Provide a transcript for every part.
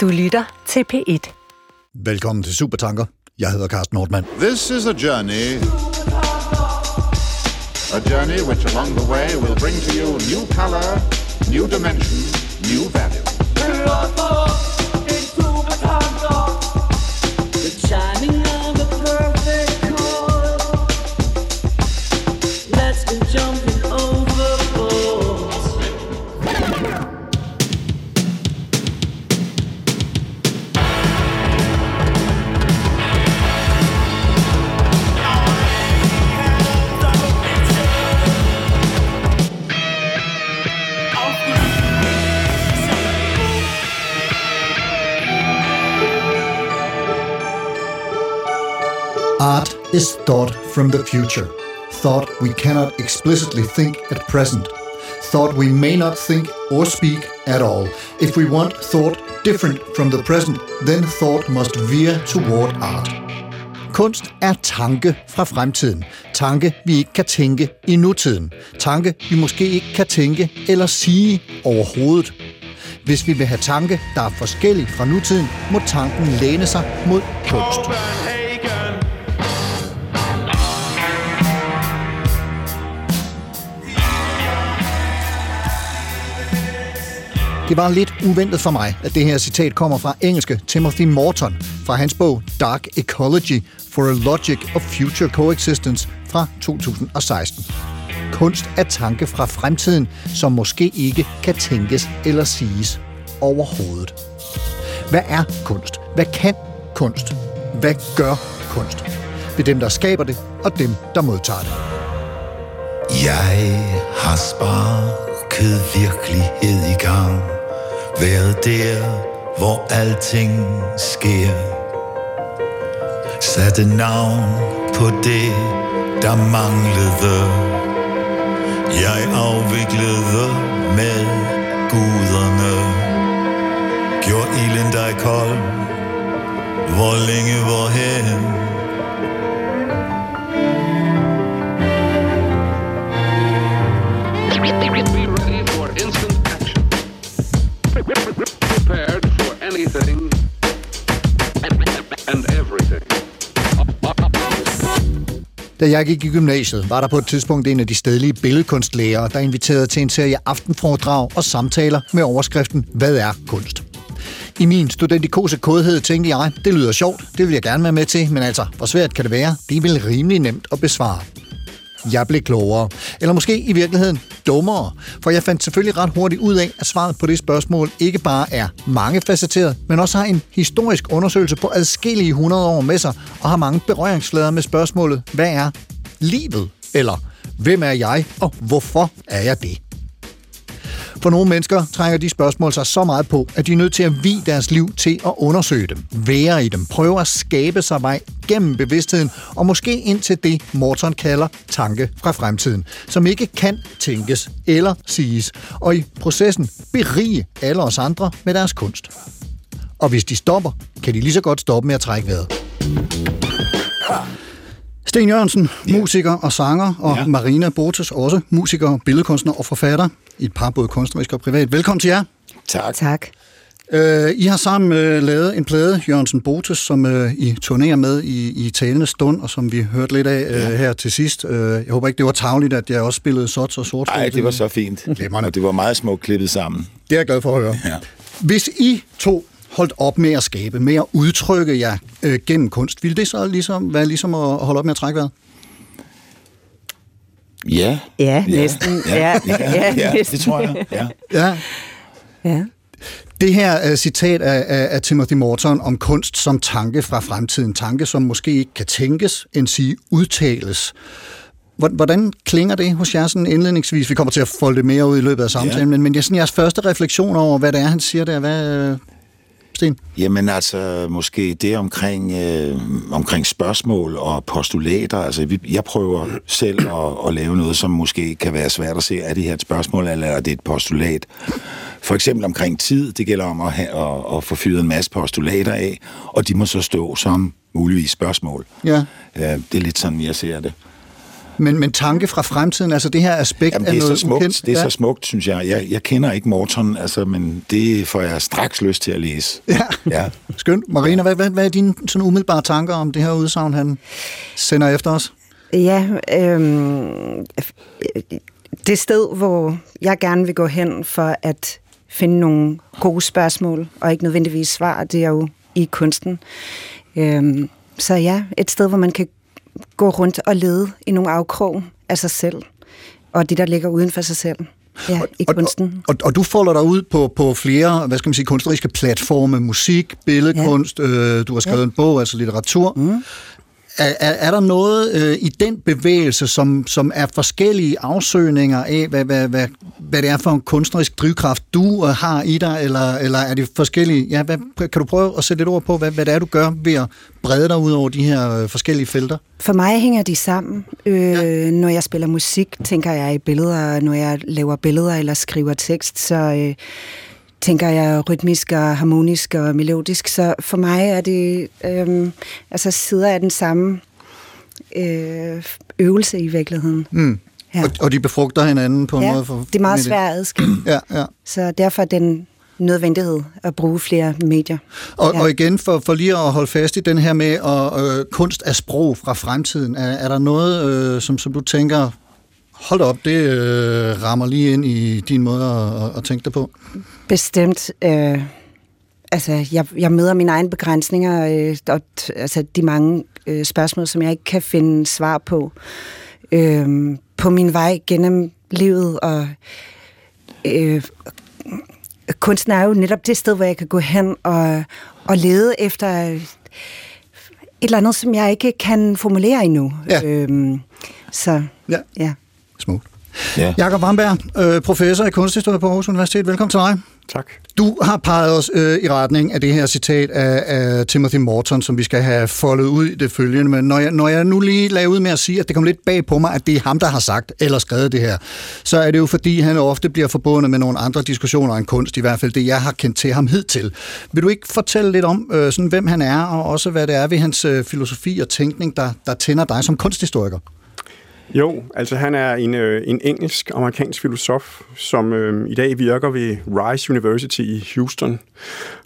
Du lytter til P1. Velkommen til Supertanker. Jeg hedder Carsten Nordmann. This is a journey. A journey which along the way will bring to you new color, new dimension, is thought from the future. Thought we cannot explicitly think at present. Thought we may not think or speak at all. If we want thought different from the present, then thought must veer toward art. Kunst er tanke fra fremtiden. Tanke, vi ikke kan tænke i nutiden. Tanke, vi måske ikke kan tænke eller sige overhovedet. Hvis vi vil have tanke, der er forskellig fra nutiden, må tanken læne sig mod kunst. Det var lidt uventet for mig, at det her citat kommer fra engelske Timothy Morton fra hans bog Dark Ecology for a Logic of Future Coexistence fra 2016. Kunst er tanke fra fremtiden, som måske ikke kan tænkes eller siges overhovedet. Hvad er kunst? Hvad kan kunst? Hvad gør kunst? Det er dem, der skaber det, og dem, der modtager det. Jeg har sparket virkelighed i gang været der, hvor alting sker. Satte navn på det, der manglede. Jeg afviklede med guderne. Gjorde ilden dig kold. Hvor længe, hvorhen? hen. ready Da jeg gik i gymnasiet, var der på et tidspunkt en af de stedlige billedkunstlærere, der inviterede til en serie aftenforedrag og samtaler med overskriften Hvad er kunst? I min studentikose kodhed tænkte jeg, det lyder sjovt, det vil jeg gerne være med til, men altså, hvor svært kan det være? Det er vel rimelig nemt at besvare. Jeg blev klogere. Eller måske i virkeligheden dummere. For jeg fandt selvfølgelig ret hurtigt ud af, at svaret på det spørgsmål ikke bare er mangefacetteret, men også har en historisk undersøgelse på adskillige hundrede år med sig, og har mange berøringsflader med spørgsmålet, hvad er livet? Eller hvem er jeg, og hvorfor er jeg det? For nogle mennesker trænger de spørgsmål sig så meget på, at de er nødt til at vi deres liv til at undersøge dem, være i dem, prøve at skabe sig vej gennem bevidstheden, og måske ind til det, Morton kalder tanke fra fremtiden, som ikke kan tænkes eller siges, og i processen berige alle os andre med deres kunst. Og hvis de stopper, kan de lige så godt stoppe med at trække vejret. Sten Jørgensen, musiker og sanger, og ja. Marina Bortes, også musiker, billedkunstner og forfatter, i et par både kunstnerisk og privat. Velkommen til jer. Tak. Tak. Uh, I har sammen uh, lavet en plade, Jørgensen Botes, som uh, I turnerer med i, i talende stund, og som vi hørte lidt af ja. her til sidst. Uh, jeg håber ikke, det var tavligt, at jeg også spillede Sots og Sort. Nej, det var så fint. Glimrende. Og det var meget smukt klippet sammen. Det er jeg glad for at høre. Ja. Hvis I to holdt op med at skabe, med at udtrykke jer øh, gennem kunst, ville det så ligesom være ligesom at holde op med at trække vejret? Ja. Ja, næsten. Ja, ja, ja, ja næsten. det tror jeg. Ja. Ja. Ja. Det her uh, citat af, af, af Timothy Morton om kunst som tanke fra fremtiden, tanke som måske ikke kan tænkes, end sige udtales. Hvor- Hvordan klinger det hos jer sådan indledningsvis? Vi kommer til at folde det mere ud i løbet af samtalen, Ja. men, men jeg sådan jeres første refleksion over, hvad det er, han siger der. Hvad, øh, Sten? Jamen altså, måske det omkring, øh, omkring spørgsmål og postulater. Altså, vi, jeg prøver selv at, at lave noget, som måske kan være svært at se, er det her et spørgsmål, eller er det et postulat? For eksempel omkring tid, det gælder om at, have, at, at få fyret en masse postulater af, og de må så stå som muligvis spørgsmål. Ja. Øh, det er lidt sådan, jeg ser det. Men, men tanke fra fremtiden, altså det her aspekt Jamen, af det er noget så smukt, ukendt. det er ja. så smukt, synes jeg. jeg. Jeg kender ikke Morton, altså, men det får jeg straks lyst til at læse. Ja. Ja. Skønt. Marina, hvad, hvad, hvad er dine sådan umiddelbare tanker om det her udsagn, han sender efter os? Ja, øhm, det sted, hvor jeg gerne vil gå hen for at finde nogle gode spørgsmål, og ikke nødvendigvis svar, det er jo i kunsten. Øhm, så ja, et sted, hvor man kan gå rundt og lede i nogle afkrog af sig selv, og det, der ligger uden for sig selv. Ja, i kunsten. Og, og, og du folder dig ud på, på flere, hvad skal man sige, kunstneriske platforme, musik, billedkunst, ja. øh, du har skrevet ja. en bog, altså litteratur. Mm. Er, er, er der noget øh, i den bevægelse, som, som er forskellige afsøgninger af, hvad, hvad, hvad, hvad det er for en kunstnerisk drivkraft, du øh, har i dig, eller, eller er det forskellige? Ja, hvad, kan du prøve at sætte lidt ord på, hvad, hvad det er, du gør ved at brede dig ud over de her øh, forskellige felter? For mig hænger de sammen. Øh, ja. Når jeg spiller musik, tænker jeg i billeder, når jeg laver billeder eller skriver tekst, så øh, tænker jeg rytmisk og harmonisk og melodisk. Så for mig er det øh, altså sider af den samme øh, øvelse i virkeligheden. Mm. Ja. Og, og de befrugter hinanden på en Ja, måde? For, det er meget svært at adskille. Ja, ja. Så derfor er den nødvendighed at bruge flere medier. Og, Ja. ja. og igen, for, for lige at holde fast i den her med at, øh, kunst af sprog fra fremtiden, er, er der noget, øh, som, som du tænker, hold da op, det øh, rammer lige ind i din måde at, at, at tænke det på? Bestemt. Øh, altså, jeg, jeg møder mine egne begrænsninger, øh, og t- altså, de mange øh, spørgsmål, som jeg ikke kan finde svar på øh, på min vej gennem livet. Og øh, kunsten er jo netop det sted, hvor jeg kan gå hen og, og lede efter et eller andet, som jeg ikke kan formulere endnu. Ja. Øh, så Ja. ja. Smukt. Ja. Jakob Wamberg, øh, professor i kunsthistorie på Aarhus Universitet. Velkommen til dig. Tak. Du har peget os øh, i retning af det her citat af, af Timothy Morton, som vi skal have foldet ud i det følgende. Men når jeg, når jeg nu lige lagde ud med at sige, at det kom lidt bag på mig, at det er ham, der har sagt eller skrevet det her, så er det jo fordi, han ofte bliver forbundet med nogle andre diskussioner end kunst, i hvert fald det, jeg har kendt til ham hidtil. Vil du ikke fortælle lidt om, øh, sådan, hvem han er, og også hvad det er ved hans øh, filosofi og tænkning, der, der tænder dig som kunsthistoriker? Jo, altså han er en, øh, en engelsk-amerikansk filosof, som øh, i dag virker ved Rice University i Houston.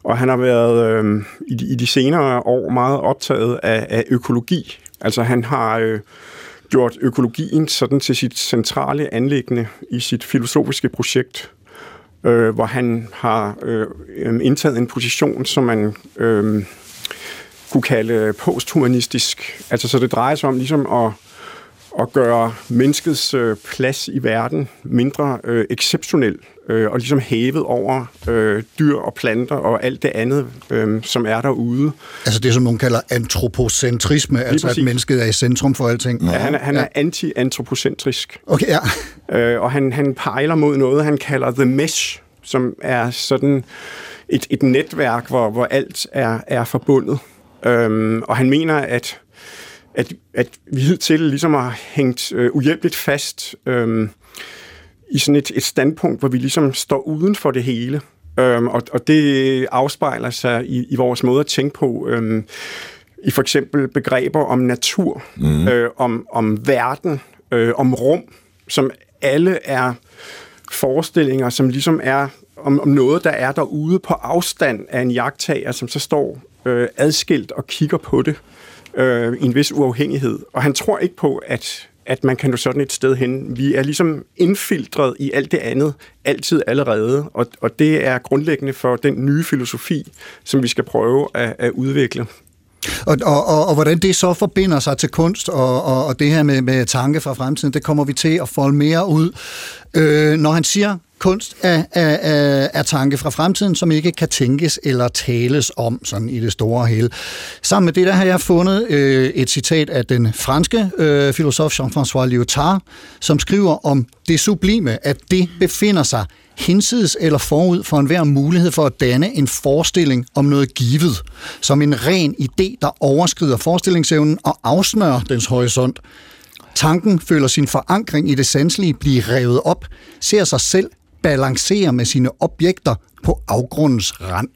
Og han har været øh, i, de, i de senere år meget optaget af, af økologi. Altså han har øh, gjort økologien sådan til sit centrale anlæggende i sit filosofiske projekt, øh, hvor han har øh, øh indtaget en position, som man øh, kunne kalde posthumanistisk. Altså så det drejer sig om ligesom at at gøre menneskets øh, plads i verden mindre øh, exceptionel øh, og ligesom hævet over øh, dyr og planter og alt det andet, øh, som er derude. Altså det, som nogen kalder antropocentrisme, altså at præcis. mennesket er i centrum for alting. Ja, han er, han er anti-antropocentrisk, Okay, ja. øh, og han, han pejler mod noget, han kalder the mesh, som er sådan et, et netværk, hvor, hvor alt er, er forbundet. Øhm, og han mener, at at, at vi hidtil ligesom har hængt øh, uhjælpeligt fast øh, i sådan et, et standpunkt, hvor vi ligesom står uden for det hele. Øhm, og, og det afspejler sig i, i vores måde at tænke på, øhm, i for eksempel begreber om natur, mm. øh, om, om verden, øh, om rum, som alle er forestillinger, som ligesom er om, om noget, der er derude på afstand af en jagttager, som så står øh, adskilt og kigger på det øh, i en vis uafhængighed. Og han tror ikke på, at, at man kan nå sådan et sted hen. Vi er ligesom indfiltret i alt det andet, altid allerede, og, og det er grundlæggende for den nye filosofi, som vi skal prøve at, at udvikle. Og, og, og, og hvordan det så forbinder sig til kunst og, og, og det her med, med tanke fra fremtiden, det kommer vi til at folde mere ud. Øh, når han siger kunst er, er, er, af tanke fra fremtiden, som ikke kan tænkes eller tales om sådan i det store hele. Sammen med det der har jeg fundet øh, et citat af den franske øh, filosof Jean-François Lyotard, som skriver om det sublime, at det befinder sig hinsides eller forud for enhver mulighed for at danne en forestilling om noget givet, som en ren idé, der overskrider forestillingsevnen og afsnører dens horisont. Tanken føler sin forankring i det sanselige blive revet op, ser sig selv balancerer med sine objekter på afgrundens rand.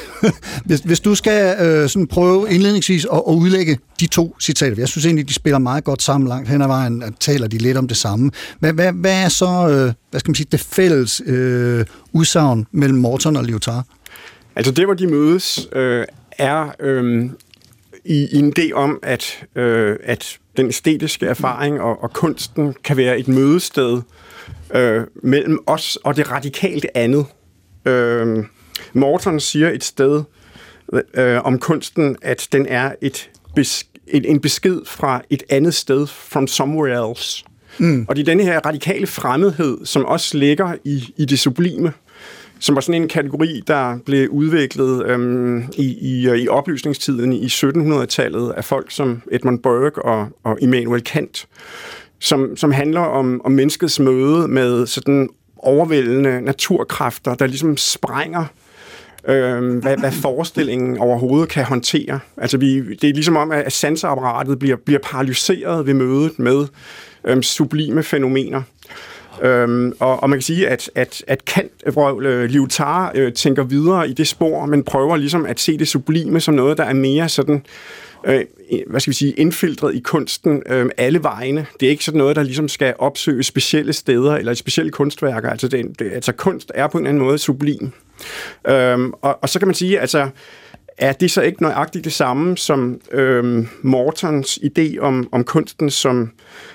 hvis, hvis du skal øh, sådan prøve indledningsvis at, at udlægge de to citater, jeg synes egentlig, de spiller meget godt sammen langt hen ad vejen, at taler de lidt om det samme. Hvad, hvad, hvad er så, øh, hvad skal man sige, det fælles øh, udsagn mellem Morton og Lyotard? Altså det, hvor de mødes, øh, er øh, i, i en idé om, at, øh, at den æstetiske erfaring og, og kunsten kan være et mødested øh, mellem os og det radikalt andet. Øh, Morton siger et sted øh, om kunsten, at den er et bes, et, en besked fra et andet sted, from somewhere else. Mm. Og det er denne her radikale fremmedhed, som også ligger i, i det sublime, som var sådan en kategori, der blev udviklet øhm, i, i, i oplysningstiden i 1700-tallet af folk som Edmund Burke og, og Immanuel Kant, som, som handler om, om menneskets møde med sådan overvældende naturkræfter, der ligesom sprænger øh, hvad, hvad forestillingen overhovedet kan håndtere. Altså vi, det er ligesom om, at sanseapparatet bliver, bliver paralyseret ved mødet med øh, sublime fænomener. Øhm, og, og man kan sige, at, at, at Kant, øh, øh, Lyotard øh, tænker videre i det spor, men prøver ligesom at se det sublime som noget, der er mere sådan, Øh, øh, hvad skal vi sige, indfiltret i kunsten øh, alle vegne. Det er ikke sådan noget, der ligesom skal opsøge specielle steder eller specielle kunstværker. Altså, det, det, altså kunst er på en eller anden måde sublim. Øhm, og, og så kan man sige, altså, er det så ikke nøjagtigt det samme som øhm, Mortons idé om, om kunsten som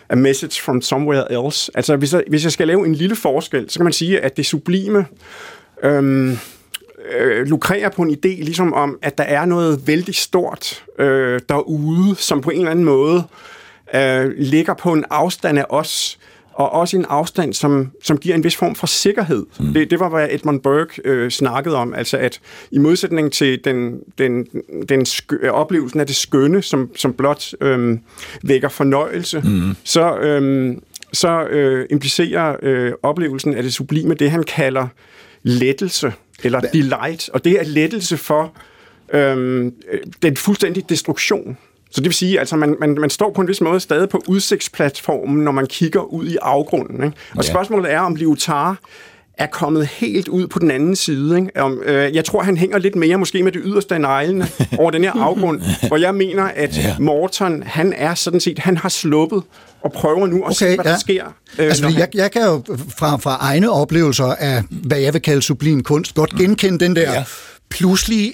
a message from somewhere else? Altså, hvis jeg, hvis jeg skal lave en lille forskel, så kan man sige, at det sublime øhm, øh, lukrerer på en idé, ligesom om, at der er noget vældig stort øh, derude, som på en eller anden måde øh, ligger på en afstand af os, og også en afstand, som, som giver en vis form for sikkerhed. Mm. Det, det var, hvad Edmund Burke øh, snakkede om, altså at i modsætning til den, den, den skø- oplevelsen af det skønne, som, som blot øh, vækker fornøjelse, mm. så, øh, så øh, implicerer øh, oplevelsen af det sublime det, han kalder lettelse, eller Hva? delight, og det er lettelse for øh, den fuldstændige destruktion. Så det vil sige, at altså, man, man, man står på en vis måde stadig på udsigtsplatformen, når man kigger ud i afgrunden. Ikke? Og ja. spørgsmålet er, om Lyotard er kommet helt ud på den anden side. Ikke? Om, øh, jeg tror, han hænger lidt mere måske med det yderste af neglene over den her afgrund, hvor jeg mener, at ja. Morton, han er sådan set, han har sluppet og prøver nu at okay, se, hvad ja. der sker. Øh, altså, jeg, jeg kan jo fra, fra egne oplevelser af, hvad jeg vil kalde sublim kunst, godt genkende den der ja. pludselig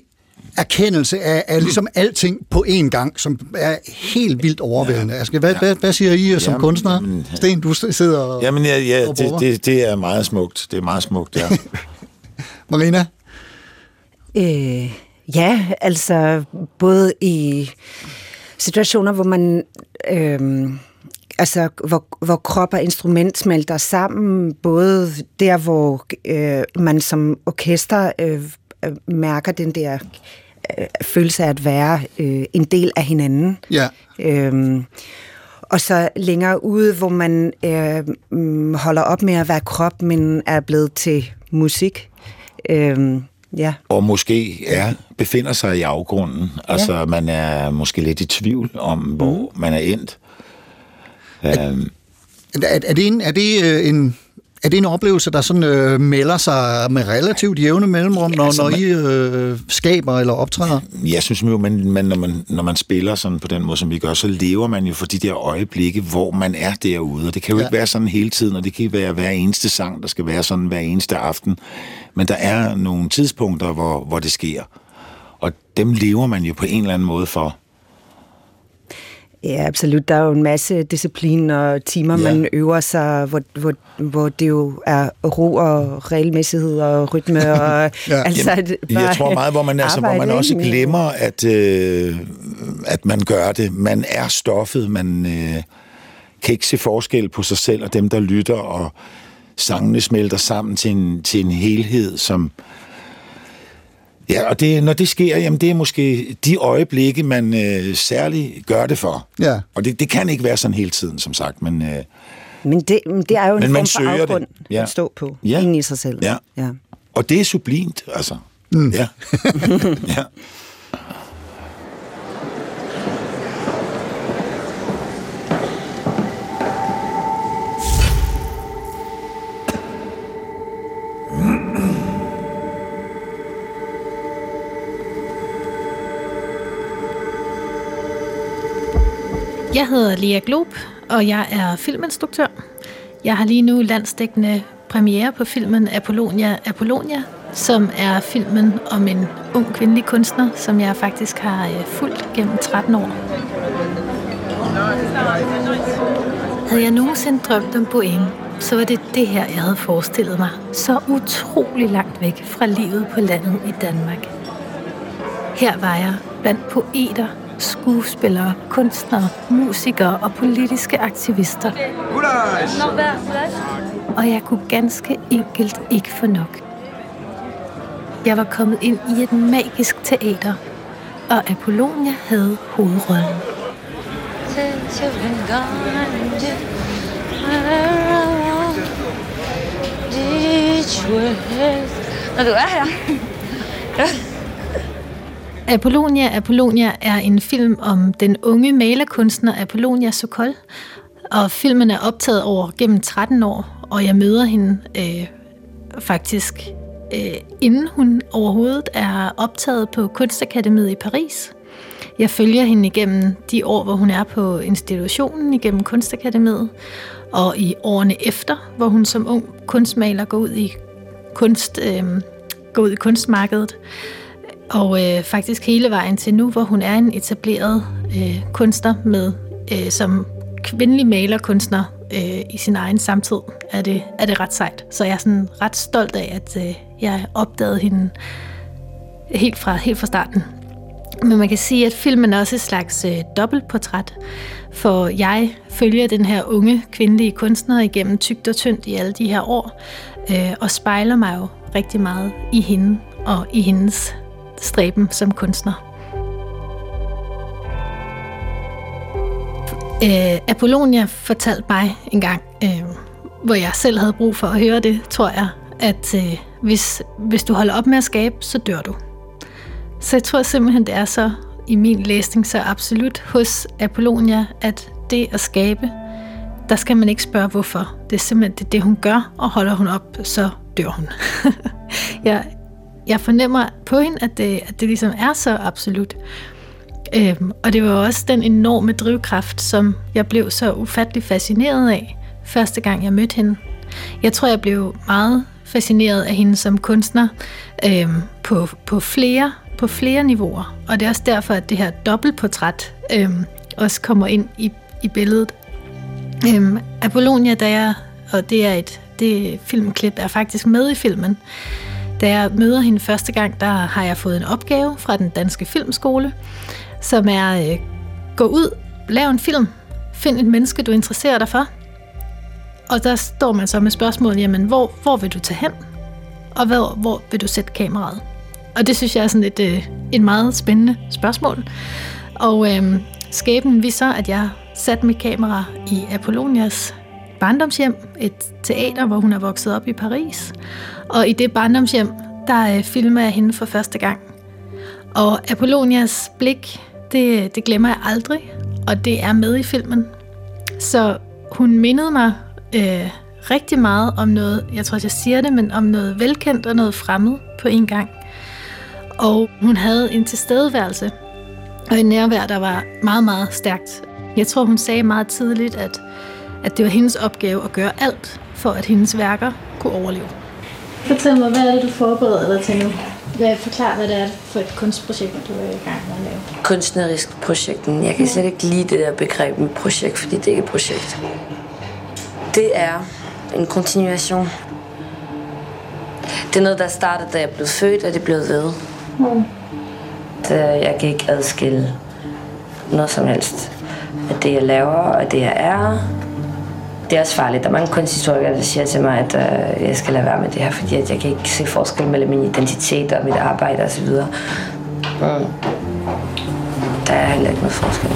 erkendelse af, af ligesom alting på én gang, som er helt vildt overvældende. Altså, hvad, ja. hvad, hvad siger I som jamen, kunstner? Jamen, Sten, du sidder og Jamen, ja, ja det, det, det er meget smukt. Det er meget smukt, ja. Marina? Øh, ja, altså både i situationer, hvor man... Øh, altså, hvor, hvor krop og instrument smelter sammen, både der, hvor øh, man som orkester øh, mærker den der øh, følelse af at være øh, en del af hinanden. Ja. Øhm, og så længere ude, hvor man øh, mm, holder op med at være krop, men er blevet til musik. Øhm, ja. Og måske er, befinder sig i afgrunden. Altså, ja. man er måske lidt i tvivl om, hvor mm. man er endt. Er, øhm. er, er det en, er det øh, en er det en oplevelse, der sådan øh, melder sig med relativt jævne mellemrum, når, ja, altså, når I øh, skaber eller optræder? Jeg synes jo, man, man, når, man, når man spiller sådan på den måde, som vi gør, så lever man jo for de der øjeblikke, hvor man er derude. Og det kan jo ja. ikke være sådan hele tiden, og det kan ikke være hver eneste sang, der skal være sådan hver eneste aften. Men der er nogle tidspunkter, hvor, hvor det sker. Og dem lever man jo på en eller anden måde for. Ja, absolut. Der er jo en masse disciplin og timer, ja. man øver sig, hvor, hvor, hvor det jo er ro og regelmæssighed og rytme. Og, ja. altså, Jamen, jeg tror meget, hvor man, altså, hvor man også glemmer, at, øh, at man gør det. Man er stoffet, man øh, kan ikke se forskel på sig selv og dem, der lytter, og sangene smelter sammen til en, til en helhed, som Ja, og det, når det sker, jamen det er måske de øjeblikke, man øh, særligt gør det for. Ja. Og det, det kan ikke være sådan hele tiden, som sagt, men... Øh, men det, det er jo en form for afgrund ja. at stå på, ja. inde i sig selv. Ja. ja. Og det er sublimt, altså. Mm. Ja. ja. Jeg hedder Lea Glob, og jeg er filminstruktør. Jeg har lige nu landsdækkende premiere på filmen Apollonia Apollonia, som er filmen om en ung kvindelig kunstner, som jeg faktisk har øh, fulgt gennem 13 år. Havde jeg nogensinde drømt om Boeing, så var det det her, jeg havde forestillet mig. Så utrolig langt væk fra livet på landet i Danmark. Her var jeg blandt poeter, skuespillere, kunstnere, musikere og politiske aktivister. Og jeg kunne ganske enkelt ikke få nok. Jeg var kommet ind i et magisk teater, og Apollonia havde hovedrollen. Når du er her. Apollonia Apollonia er en film om den unge malerkunstner Apollonia Sokol, og filmen er optaget over gennem 13 år, og jeg møder hende øh, faktisk øh, inden hun overhovedet er optaget på Kunstakademiet i Paris. Jeg følger hende igennem de år, hvor hun er på institutionen igennem Kunstakademiet, og i årene efter, hvor hun som ung kunstmaler går ud i kunst, øh, går ud i kunstmarkedet. Og øh, faktisk hele vejen til nu, hvor hun er en etableret øh, kunstner med øh, som kvindelig malerkunstner øh, i sin egen samtid, er det, er det ret sejt. Så jeg er sådan ret stolt af, at øh, jeg opdagede hende helt fra, helt fra starten. Men man kan sige, at filmen er også et slags øh, dobbeltportræt, for jeg følger den her unge kvindelige kunstner igennem tygt og tyndt i alle de her år, øh, og spejler mig jo rigtig meget i hende og i hendes stræben som kunstner. Øh, Apollonia fortalte mig en gang, øh, hvor jeg selv havde brug for at høre det, tror jeg, at øh, hvis, hvis du holder op med at skabe, så dør du. Så jeg tror simpelthen, det er så i min læsning så absolut hos Apollonia, at det at skabe, der skal man ikke spørge hvorfor. Det er simpelthen det, det hun gør, og holder hun op, så dør hun. jeg, jeg fornemmer på hende, at det, at det ligesom er så absolut. Øhm, og det var også den enorme drivkraft, som jeg blev så ufattelig fascineret af, første gang jeg mødte hende. Jeg tror, jeg blev meget fascineret af hende som kunstner øhm, på, på, flere, på flere niveauer. Og det er også derfor, at det her dobbeltportræt øhm, også kommer ind i, i billedet. Øhm, Apollonia, da jeg, og det er et det filmklip, er faktisk med i filmen, da jeg møder hende første gang, der har jeg fået en opgave fra den danske filmskole, som er øh, gå ud, lav en film, find et menneske, du interesserer dig for. Og der står man så med spørgsmålet, jamen hvor, hvor vil du tage hen? Og hvor, hvor vil du sætte kameraet? Og det synes jeg er sådan et, øh, et meget spændende spørgsmål. Og øh, skæbnen vi så, at jeg satte mit kamera i Apollonias barndomshjem, et teater, hvor hun er vokset op i Paris. Og i det barndomshjem, der øh, filmer jeg hende for første gang. Og Apollonias blik, det, det glemmer jeg aldrig, og det er med i filmen. Så hun mindede mig øh, rigtig meget om noget, jeg tror, jeg siger det, men om noget velkendt og noget fremmed på en gang. Og hun havde en tilstedeværelse og en nærvær, der var meget, meget stærkt. Jeg tror, hun sagde meget tidligt, at, at det var hendes opgave at gøre alt, for at hendes værker kunne overleve. Fortæl mig, hvad er det, du forbereder dig til nu? Hvad, forklar, hvad det er for et kunstprojekt, du er i gang med at lave. Kunstnerisk projekt. Jeg kan slet ikke lide det der begreb med projekt, fordi det ikke er et projekt. Det er en kontinuation. Det er noget, der startede, da jeg blev født, og det blev ved. Mm. Så jeg kan ikke adskille noget som helst af det, jeg laver, og det, jeg er. Det er også farligt. Der er mange kunsthistorikere, der siger til mig, at øh, jeg skal lade være med det her, fordi at jeg kan ikke se forskel mellem min identitet og mit arbejde osv. Mm. Der er heller ikke noget forskel.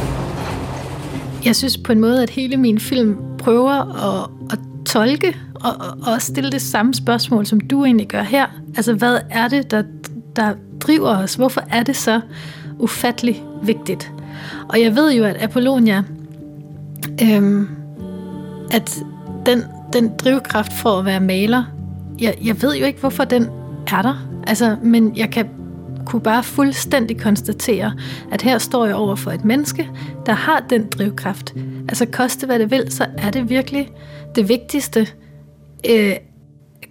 Jeg synes på en måde, at hele min film prøver at, at tolke og, og stille det samme spørgsmål, som du egentlig gør her. Altså, hvad er det, der, der driver os? Hvorfor er det så ufattelig vigtigt? Og jeg ved jo, at Apollonia, øhm, at den, den drivkraft for at være maler, jeg, jeg ved jo ikke, hvorfor den er der. Altså, men jeg kan kunne bare fuldstændig konstatere, at her står jeg over for et menneske, der har den drivkraft. Altså koste hvad det vil, så er det virkelig det vigtigste. Øh,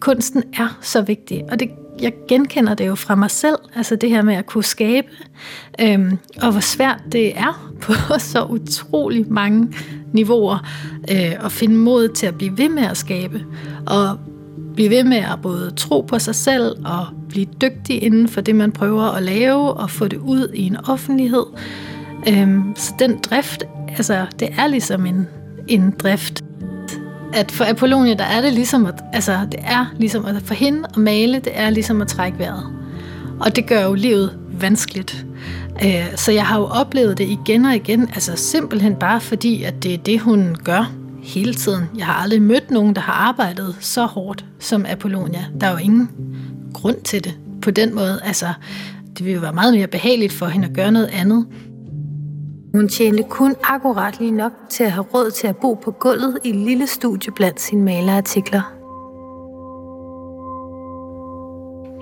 kunsten er så vigtig, og det, jeg genkender det jo fra mig selv, altså det her med at kunne skabe, øhm, og hvor svært det er på så utrolig mange niveauer øh, at finde mod til at blive ved med at skabe, og blive ved med at både tro på sig selv og blive dygtig inden for det, man prøver at lave, og få det ud i en offentlighed. Øhm, så den drift, altså det er ligesom en, en drift. At for Apollonia, der er det ligesom at, altså, det er ligesom at for hende at male, det er ligesom at trække vejret. Og det gør jo livet vanskeligt. Øh, så jeg har jo oplevet det igen og igen, altså simpelthen bare fordi, at det er det, hun gør hele tiden. Jeg har aldrig mødt nogen, der har arbejdet så hårdt som Apollonia. Der er jo ingen grund til det på den måde. Altså, det ville jo være meget mere behageligt for hende at gøre noget andet. Hun tjente kun akkurat lige nok til at have råd til at bo på gulvet i et lille studie blandt sine malerartikler.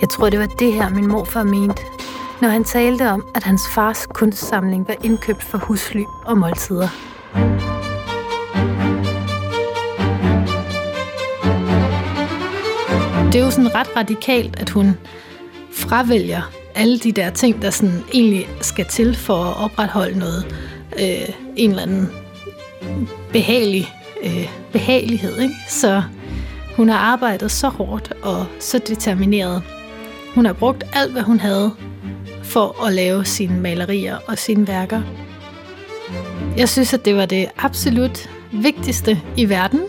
Jeg tror, det var det her, min morfar mente, når han talte om, at hans fars kunstsamling var indkøbt for husly og måltider. Det er jo sådan ret radikalt, at hun fravælger alle de der ting, der sådan egentlig skal til for at opretholde noget, øh, en eller anden behagelig, øh, behagelighed. Ikke? Så hun har arbejdet så hårdt og så determineret. Hun har brugt alt, hvad hun havde for at lave sine malerier og sine værker. Jeg synes, at det var det absolut vigtigste i verden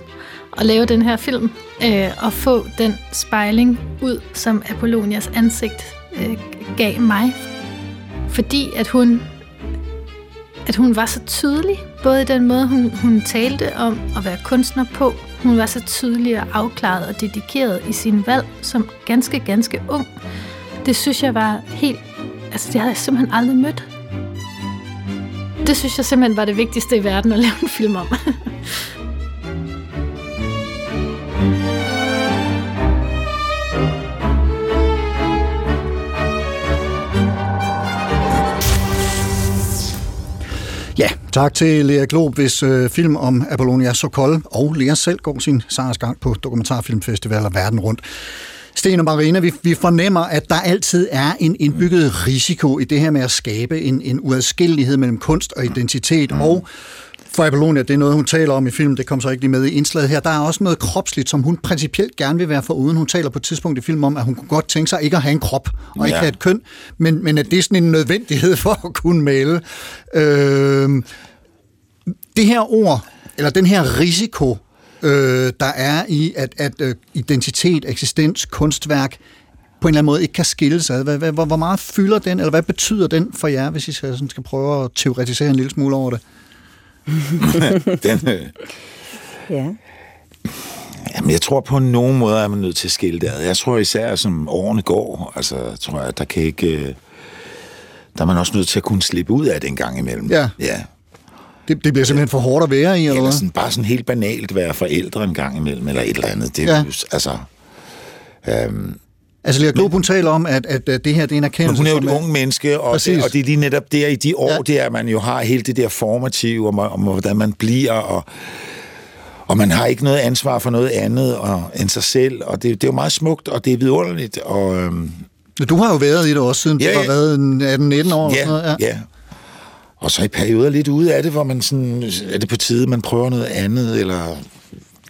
at lave den her film øh, og få den spejling ud, som Apollonias ansigt øh, gav mig. Fordi at hun, at hun var så tydelig, både i den måde, hun, hun talte om at være kunstner på. Hun var så tydelig og afklaret og dedikeret i sin valg som ganske, ganske ung. Det synes jeg var helt... Altså, det havde jeg simpelthen aldrig mødt. Det synes jeg simpelthen var det vigtigste i verden at lave en film om. Ja, tak til Lea Glob, hvis øh, film om Apollonia Sokol og Lea selv går sin sejrsgang på dokumentarfilmfestivaler verden rundt. Sten og Marina, vi, vi fornemmer, at der altid er en indbygget risiko i det her med at skabe en, en uadskillelighed mellem kunst og identitet, mm. og for Apollonia, det er noget, hun taler om i filmen, det kom så ikke lige med i indslaget her. Der er også noget kropsligt, som hun principielt gerne vil være foruden. Hun taler på et tidspunkt i filmen om, at hun kunne godt tænke sig ikke at have en krop og ja. ikke have et køn, men, men at det er sådan en nødvendighed for at kunne male. Øh, det her ord, eller den her risiko, øh, der er i, at, at øh, identitet, eksistens, kunstværk på en eller anden måde ikke kan skilles ad. Hvad, hvad, hvor, hvor meget fylder den, eller hvad betyder den for jer, hvis I skal, sådan skal prøve at teoretisere en lille smule over det? Den, øh, Ja. Jamen, jeg tror på nogen måde, er man nødt til at skille det ad. Jeg tror især, som årene går, altså, tror jeg, der kan ikke... øh, Der er man også nødt til at kunne slippe ud af det en gang imellem. Ja. ja. Det, det bliver simpelthen for hårdt at være i, eller Eller hvad? sådan, bare sådan helt banalt være forældre en gang imellem, eller et eller andet. Det, Ja. ja. altså, øhm, Altså, Lea Glob, hun taler om, at, at, at det her det er en men erkendelse. hun er jo et ung menneske, og det, og det er lige netop der i de år, Ja. ja. der man jo har hele det der formative, om, om hvordan man bliver, og, og man har ikke noget ansvar for noget andet og, end sig selv, og det, det er jo meget smukt, og det er vidunderligt, og øhm, Du har jo været i det også, siden Ja, du har ja. været en 18-19 år. eller sådan noget, ja, ja. Og så i perioder lidt ude af det, hvor man sådan, er det på tide, man prøver noget andet, eller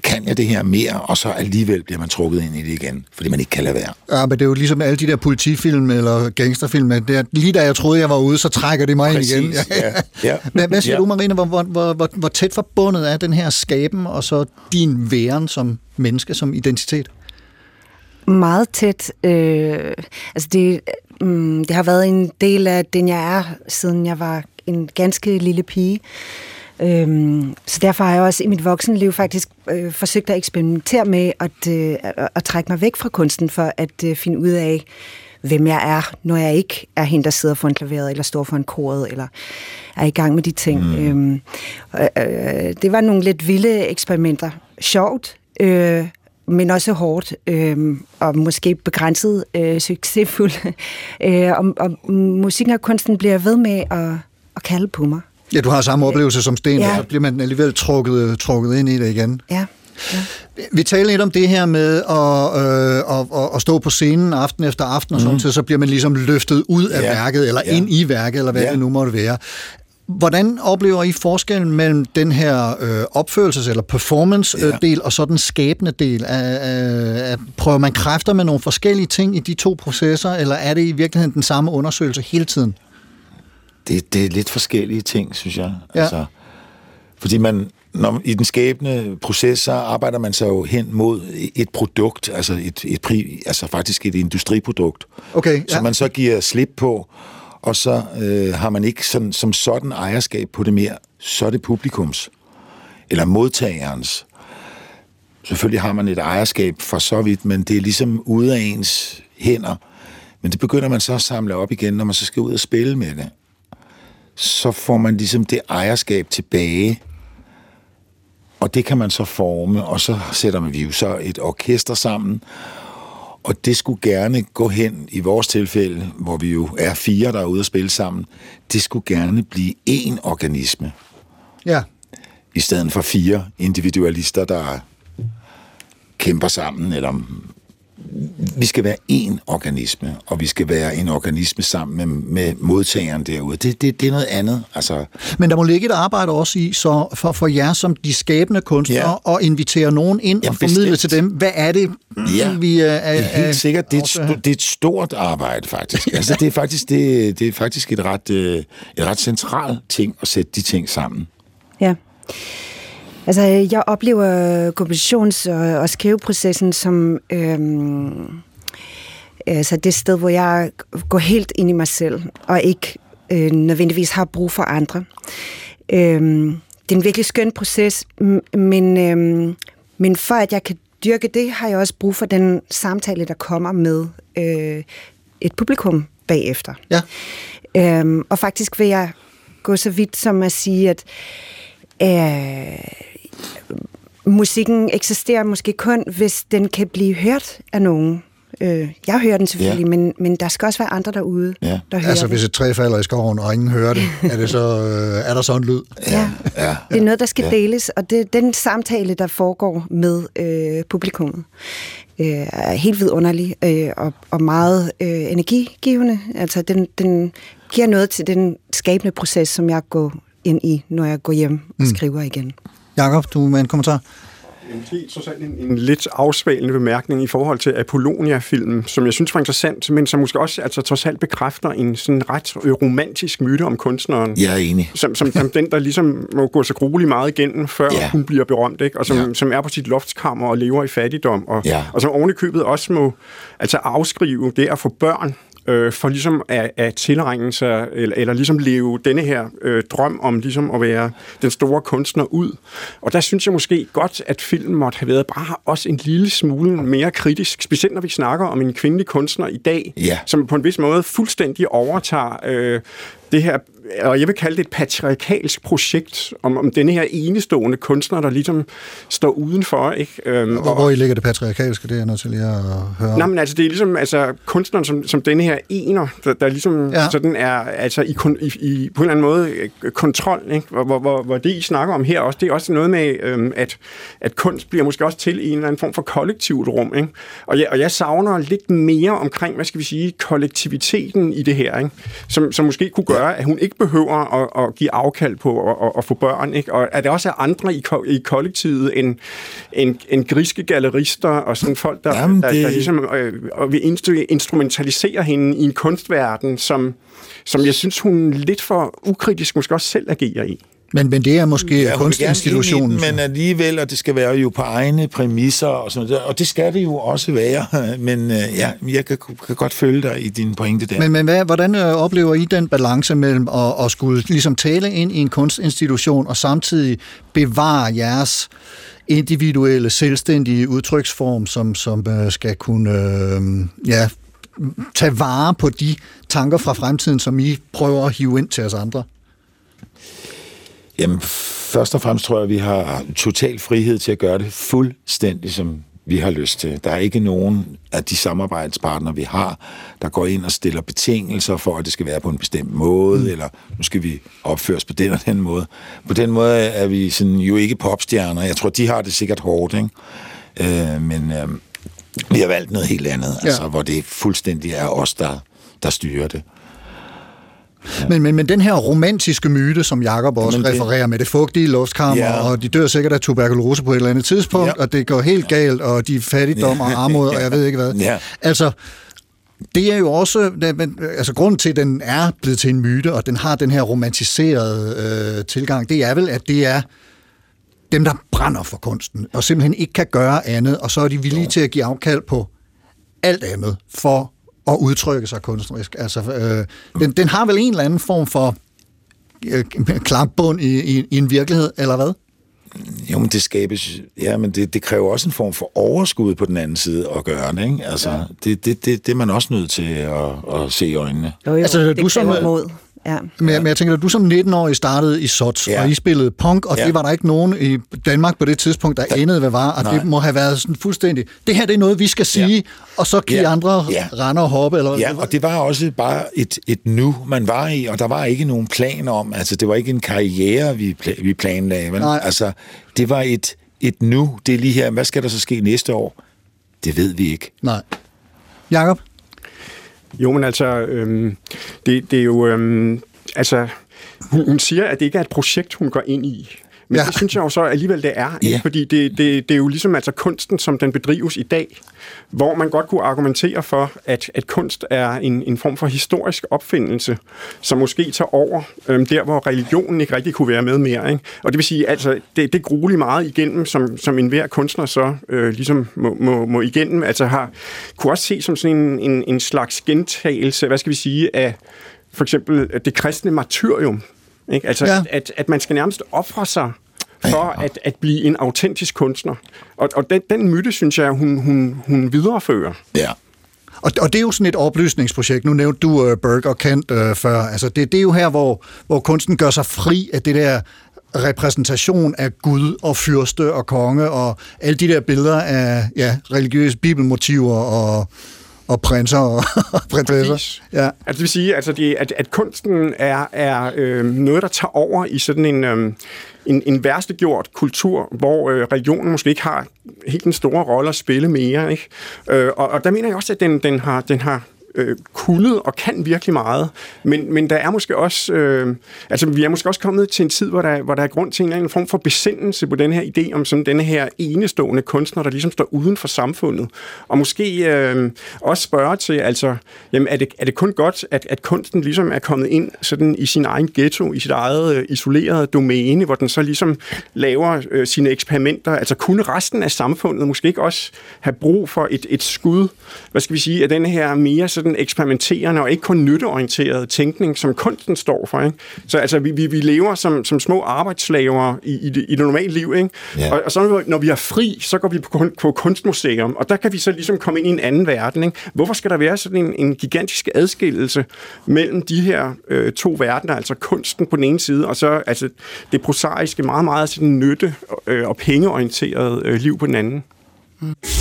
kan jeg det her mere, og så alligevel bliver man trukket ind i det igen, fordi man ikke kan lade være. Ja, men det er jo ligesom alle de der politifilm eller gangsterfilm, at det er, lige da jeg troede, jeg var ude, så trækker det mig ind igen. Præcis, ja, ja. Hvad, hvad siger Ja. du, Marina? Hvor, hvor, hvor, hvor, hvor tæt forbundet er den her skaben, og så din væren som menneske, som identitet? Meget tæt. Øh, altså det, mm, det har været en del af den, jeg er, siden jeg var en ganske lille pige. Øhm, så derfor har jeg også i mit voksenliv faktisk øh, forsøgt at eksperimentere med at, øh, at, at trække mig væk fra kunsten for at øh, finde ud af, hvem jeg er, når jeg ikke er hende, der sidder foran klaveret, eller står foran koret, eller er i gang med de ting. Mm. Øhm, øh, øh, det var nogle lidt vilde eksperimenter. Sjovt, øh, men også hårdt, øh, og måske begrænset øh, succesfuld. øh, og, og musikken og kunsten bliver ved med at, at kalde på mig. Ja, du har samme oplevelse som Sten, Ja. ja. så bliver man alligevel trukket, trukket ind i det igen. Ja. Vi taler lidt om det her med at, øh, at, at, stå på scenen aften efter aften, og sådan mm. så bliver man ligesom løftet ud af Ja. værket, eller Ja. ind i værket, eller hvad Ja. det nu måtte være. Hvordan oplever I forskellen mellem den her øh, opførelses- eller performance-del, Ja. og så den skabende del? Af, af, prøver man kræfter med nogle forskellige ting i de to processer, eller er det i virkeligheden den samme undersøgelse hele tiden? Det, det er lidt forskellige ting, synes jeg. Ja. Altså, fordi man, når, i den skabende proces, så arbejder man sig jo hen mod et produkt, altså, et, et pri, altså faktisk et industriprodukt, Okay, som ja. man så giver slip på, og så øh, har man ikke sådan, som sådan ejerskab på det mere, så er det publikums, eller modtagerens. Selvfølgelig har man et ejerskab for så vidt, men det er ligesom ude af ens hænder. Men det begynder man så at samle op igen, når man så skal ud og spille med det. Så får man ligesom det ejerskab tilbage, og det kan man så forme, og så sætter man vi jo så et orkester sammen, og det skulle gerne gå hen, i vores tilfælde, hvor vi jo er fire, der er ude at spille sammen, det skulle gerne blive én organisme, Ja. i stedet for fire individualister, der kæmper sammen, eller vi skal være én organisme, og vi skal være en organisme sammen med, med modtageren derude. Det, det, det er noget andet. Altså, Men der må ligge et arbejde også i, så for, for jer som de skabende kunstnere, ja. at invitere nogen ind Ja, og formidle bestemt. til dem, hvad er det, Ja, vi er, er, det er helt sikkert. Det er, et, sto- det er et stort arbejde, faktisk. Altså, det er faktisk, det, det er faktisk et, ret, øh, et ret centralt ting at sætte de ting sammen. Ja. Altså, jeg oplever kompositions- og, og skriveprocessen som øhm, altså det sted, hvor jeg går helt ind i mig selv, og ikke øh, nødvendigvis har brug for andre. Øhm, det er en virkelig skøn proces, men, øhm, men for at jeg kan dyrke det, har jeg også brug for den samtale, der kommer med øh, et publikum bagefter. Ja. Øhm, og faktisk vil jeg gå så vidt som at sige, at øh, musikken eksisterer måske kun, hvis den kan blive hørt af nogen. Øh, jeg hører den selvfølgelig, Ja. men, men der skal også være andre derude, Ja. der hører Altså, den. hvis et træ falder i skoven, og ingen hører det, er, det så, øh, er der så en lyd? Ja. Ja. Det er noget, der skal Ja. deles, og det den samtale, der foregår med øh, publikummet, øh, er helt vidunderlig øh, og, og meget øh, energigivende. Altså, den, den giver noget til den skabende proces, som jeg går ind i, når jeg går hjem og skriver igen. Jakob, du med en kommentar? Måske trods alt en, en lidt afsvalende bemærkning i forhold til Apollonia-filmen, som jeg synes var interessant, men som måske også altså, trods alt bekræfter en sådan ret romantisk myte om kunstneren. Jeg er enig. Som, som, som den, der ligesom må gå så grueligt meget igennem, før Ja. hun bliver berømt, ikke? og som, Ja. som er på sit loftskammer og lever i fattigdom, og, Ja. og som oven i købet også må altså afskrive det at få børn, øh, for ligesom at, at tilregne sig, eller, eller ligesom leve denne her øh, drøm om ligesom at være den store kunstner ud. Og der synes jeg måske godt, at filmen måtte have været bare også en lille smule mere kritisk, specielt når vi snakker om en kvindelig kunstner i dag, Ja. som på en vis måde fuldstændig overtager øh, det her, og jeg vil kalde det et patriarkalsk projekt, om, om denne her enestående kunstner, der ligesom står udenfor. Ikke? Øhm, Hvor, hvor I ligger det patriarkalske, det er jeg nødt til lige at høre. Nej, men altså, det er ligesom altså, kunstneren som, som denne her ener, der, der ligesom Ja. sådan er altså, i, i, i, på en eller anden måde øh, kontrol, ikke? Hvor, hvor, hvor, hvor det, I snakker om her også, det er også noget med, øhm, at, at kunst bliver måske også til i en eller anden form for kollektivt rum. Ikke? Og, jeg, og jeg savner lidt mere omkring, hvad skal vi sige, kollektiviteten i det her, ikke? Som, som måske kunne gøre, at hun ikke behøver at, at give afkald på at, at, at få børn, ikke? og at der også er andre i, ko- i kollektivet end, end, end griske gallerister og sådan folk, der, Jamen, der, det- der ligesom øh, og vi instru- instrumentaliserer hende i en kunstverden, som, som jeg synes, hun lidt for ukritisk måske også selv agerer i. Men, men det er måske hun vil kunstinstitutionen. den, men alligevel, og det skal være jo på egne præmisser og sådan noget. Og det skal det jo også være. Men øh, ja, jeg kan, kan godt følge dig i din pointe der. Men, men hvad, hvordan øh, oplever I den balance mellem at, at skulle ligesom tale ind i en kunstinstitution og samtidig bevare jeres individuelle, selvstændige udtryksform, som, som øh, skal kunne øh, ja, tage vare på de tanker fra fremtiden, som I prøver at hive ind til os andre? Jamen, først og fremmest tror jeg, at vi har total frihed til at gøre det fuldstændig, som vi har lyst til. Der er ikke nogen af de samarbejdspartnere, vi har, der går ind og stiller betingelser for, at det skal være på en bestemt måde, mm. eller nu skal vi opføres på den og den måde. På den måde er vi sådan, jo ikke popstjerner. Jeg tror, de har det sikkert hårdt, ikke? Øh, men øh, vi har valgt noget helt andet, ja. altså, hvor det fuldstændig er os, der, der styrer det. Men, men, men den her romantiske myte, som Jakob også Men det- refererer med det fugtige luftkammer, Ja. og de dør sikkert af tuberkulose på et eller andet tidspunkt, Ja. og det går helt galt, og de er fattigdom og armod, og jeg ved ikke hvad. Ja. Altså, det er jo også, altså grunden til, at den er blevet til en myte, og den har den her romantiserede øh, tilgang, det er vel, at det er dem, der brænder for kunsten, og simpelthen ikke kan gøre andet, og så er de villige til at give afkald på alt andet for at udtrykke sig kunstnerisk. Altså, øh, den, den har vel en eller anden form for øh, klampbund i, i, i en virkelighed, eller hvad? Jo, men det skabes, ja, men det, det kræver også en form for overskud på den anden side at gøre det, ikke? Altså, ja. det, det, det, det er man også nødt til at, at se i øjnene. Jo, jo, Altså, det du som, kræver mod. Ja. Men, men jeg tænker, at du som 19-årig startede i SOTS, ja. Og I spillede punk, og ja. Det var der ikke nogen i Danmark på det tidspunkt, der anede, hvad var, og Nej. det må have været sådan fuldstændig, det her det er noget, vi skal sige, ja. og så kan ja. Andre ja. Rende og hoppe, eller Ja, og det var også bare et, et nu, man var i, og der var ikke nogen plan om, altså det var ikke en karriere, vi, pla- vi planlagde, vel? Nej. Altså, det var et, et nu, det er lige her, hvad skal der så ske næste år? Det ved vi ikke. Nej. Jakob? Jo, men altså, øhm, det, det er jo... Øhm, altså, hun, hun siger, at det ikke er et projekt, hun går ind i. Men Ja. det synes jeg jo så alligevel, det er. Ja. Fordi det, det, det er jo ligesom altså kunsten, som den bedrives i dag, hvor man godt kunne argumentere for, at, at kunst er en, en form for historisk opfindelse, som måske tager over øhm, der, hvor religionen ikke rigtig kunne være med mere. Ikke? Og det vil sige, altså, det, det grueligt meget igennem, som, som enhver kunstner så øh, ligesom må, må, må igennem, altså har, kunne også se som sådan en, en, en slags gentagelse, hvad skal vi sige, af for eksempel det kristne martyrium. Ikke? Altså, Ja. at, at man skal nærmest ofre sig for at, at blive en autentisk kunstner. Og, og den, den myte, synes jeg, hun, hun, hun viderefører. Ja. Og, og det er jo sådan et oplysningsprojekt. Nu nævnte du uh, Berg og Kent uh, før. Altså det, det er jo her, hvor, hvor kunsten gør sig fri af det der repræsentation af Gud og fyrste og konge og alle de der billeder af ja, religiøse bibelmotiver og, og prinser og, og prinsesser. Præcis. Ja. Altså det vil sige, altså det, at, at kunsten er, er øh, noget, der tager over i sådan en, øh, en, en værstegjort kultur, hvor øh, religionen måske ikke har helt den store rolle at spille mere. Ikke? Øh, og, og der mener jeg også, at den, den har, den har øh, kunnet og kan virkelig meget. Men, men der er måske også, øh, altså vi er måske også kommet til en tid, hvor der, hvor der er grund til en eller anden form for besindelse på den her idé om sådan denne her enestående kunstner, der ligesom står uden for samfundet. Og måske øh, også spørge til, altså, jamen er det, er det kun godt, at, at kunsten ligesom er kommet ind sådan i sin egen ghetto, i sit eget øh, isolerede domæne, hvor den så ligesom laver øh, sine eksperimenter. Altså kunne resten af samfundet måske ikke også have brug for et, et skud, hvad skal vi sige, af den her mere sådan eksperimenterende og ikke kun nytteorienterede tænkning, som kunsten står for. Ikke? Så altså, vi, vi, vi lever som, som små arbejdsslaver i, i, det, i det normale liv, ikke? Ja. Og, og så når vi- er fri, så går vi på, kun- på kunstmuseum, og der kan vi så ligesom komme ind i en anden verden. Ikke? Hvorfor skal der være sådan en, en gigantisk adskillelse mellem de her øh, to verdener, altså kunsten på den ene side, og så altså, det prosaiske, meget, meget sådan nytte- øh, og pengeorienterede øh, liv på den anden? Hvis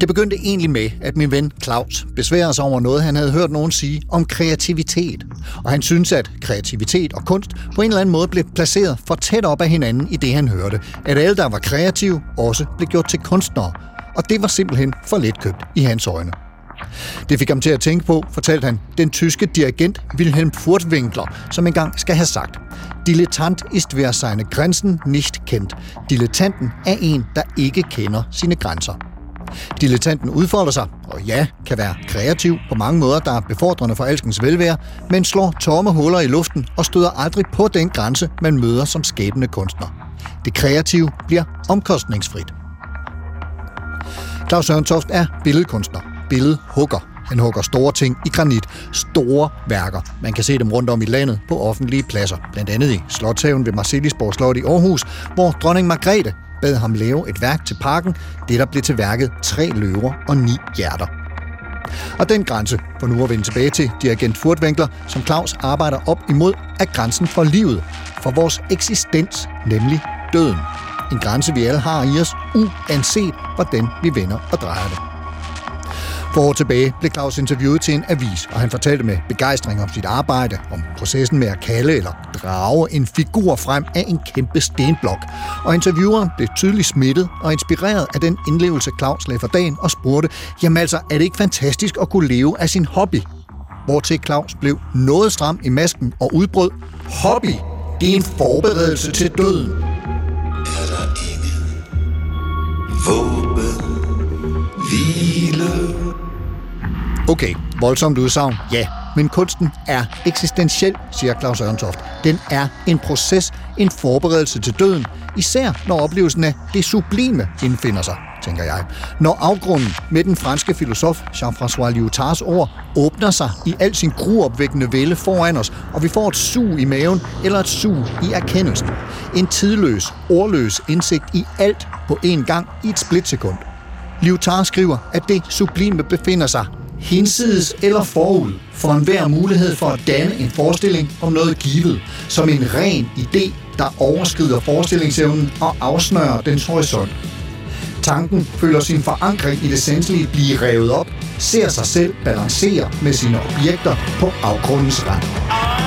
Det begyndte egentlig med, at min ven Claus besværede sig over noget, han havde hørt nogen sige om kreativitet. Og han synes, at kreativitet og kunst på en eller anden måde blev placeret for tæt op af hinanden i det, han hørte. At alle, der var kreative, også blev gjort til kunstnere. Og det var simpelthen for let købt i hans øjne. Det fik ham til at tænke på, fortalte han, den tyske dirigent Wilhelm Furtwängler, som engang skal have sagt, Dilettant ist wer seine Grenzen nicht kennt. Dilettanten er en, der ikke kender sine grænser. Dilettanten udfolder sig, og ja, kan være kreativ på mange måder, der er befordrende for alskens velvære, men slår tomme huller i luften og støder aldrig på den grænse, man møder som skabende kunstner. Det kreative bliver omkostningsfrit. Claus Sørentoft er billedkunstner, billedhugger. Han hugger store ting i granit, store værker. Man kan se dem rundt om i landet på offentlige pladser, blandt andet i Slottshaven ved Marcellisborg Slot i Aarhus, hvor dronning Margrethe bad ham lave et værk til parken, det der blev til værket Tre løver og ni hjerter. Og den grænse, for nu at vende tilbage til dirigent Furtwängler, som Claus arbejder op imod, er grænsen for livet, for vores eksistens, nemlig døden. En grænse, vi alle har i os, uanset hvordan vi vender og drejer det. For år tilbage blev Claus interviewet til en avis, og han fortalte med begejstring om sit arbejde, om processen med at kalde eller drage en figur frem af en kæmpe stenblok. Og intervieweren blev tydeligt smittet og inspireret af den indlevelse, Claus lagde for dagen og spurgte, jamen altså, er det ikke fantastisk at kunne leve af sin hobby? Hvortil Claus blev noget stram i masken og udbrød, hobby, det er en forberedelse til døden. Okay, voldsomt udsagn, ja. Men kunsten er eksistentiel, siger Claus Ørntoft. Den er en proces, en forberedelse til døden, især når oplevelsen af det sublime indfinder sig, tænker jeg. Når afgrunden med den franske filosof Jean-François Lyotard's ord åbner sig i al sin gruopvækkende vælde foran os, og vi får et sug i maven eller et sug i erkendelsen. En tidløs, ordløs indsigt i alt på én gang i et splitsekund. Lyotard skriver, at det sublime befinder sig hinsides eller forud for enhver mulighed for at danne en forestilling om noget givet, som en ren idé, der overskrider forestillingsevnen og afsnører dens horisont. Tanken føler sin forankring i det sanselige blive revet op, ser sig selv balancere med sine objekter på afgrundens rand.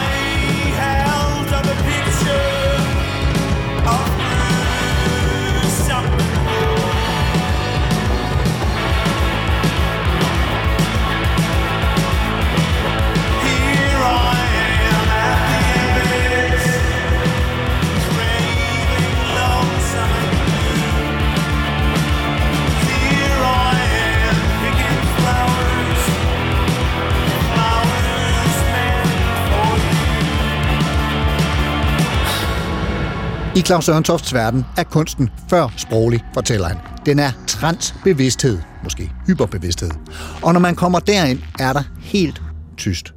I Claus Ørentofts verden er kunsten før sproglig, fortæller han. Den er transbevidsthed, måske hyperbevidsthed. Og når man kommer derind, er der helt tyst.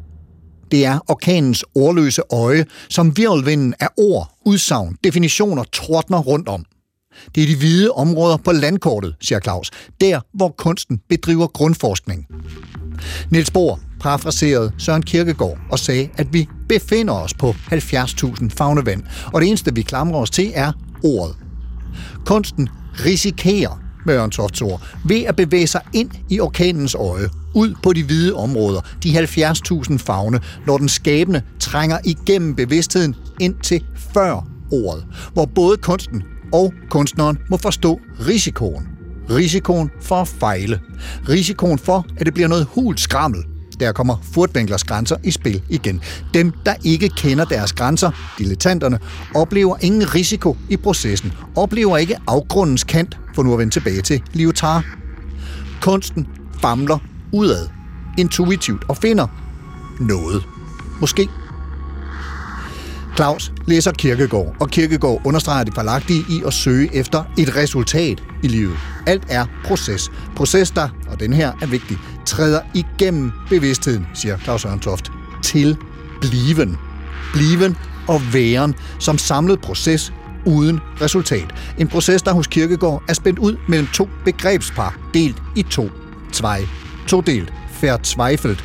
Det er orkanens ordløse øje, som virvelvinden af ord, udsagn, definitioner trådner rundt om. Det er de hvide områder på landkortet, siger Claus. Der, hvor kunsten bedriver grundforskning. Niels Bohr parafraserede Søren Kierkegaard og sagde, at vi befinder os på 70.000 fagnevand, og det eneste, vi klamrer os til, er ordet. Kunsten risikerer, med Ørntofts ord, ved at bevæge sig ind i orkanens øje, ud på de hvide områder, de 70.000 fagne, når den skabende trænger igennem bevidstheden ind til før ordet, hvor både kunsten og kunstneren må forstå risikoen. Risikoen for at fejle. Risikoen for, at det bliver noget hult skrammel. Der kommer furtbænklers grænser i spil igen. Dem, der ikke kender deres grænser, dilettanterne, oplever ingen risiko i processen. Oplever ikke afgrundens kant, for nu at vende tilbage til Lyotard. Kunsten famler udad, intuitivt og finder noget. Måske Claus læser Kirkegård, og Kirkegård understreger det forlagtige i at søge efter et resultat i livet. Alt er proces. Proces, der, og den her er vigtig, træder igennem bevidstheden, siger Claus Ørntoft, til bliven. Bliven og væren som samlet proces uden resultat. En proces, der hos Kirkegård er spændt ud mellem to begrebspar, delt i to. Tvej. Todelt. Verzweifelt.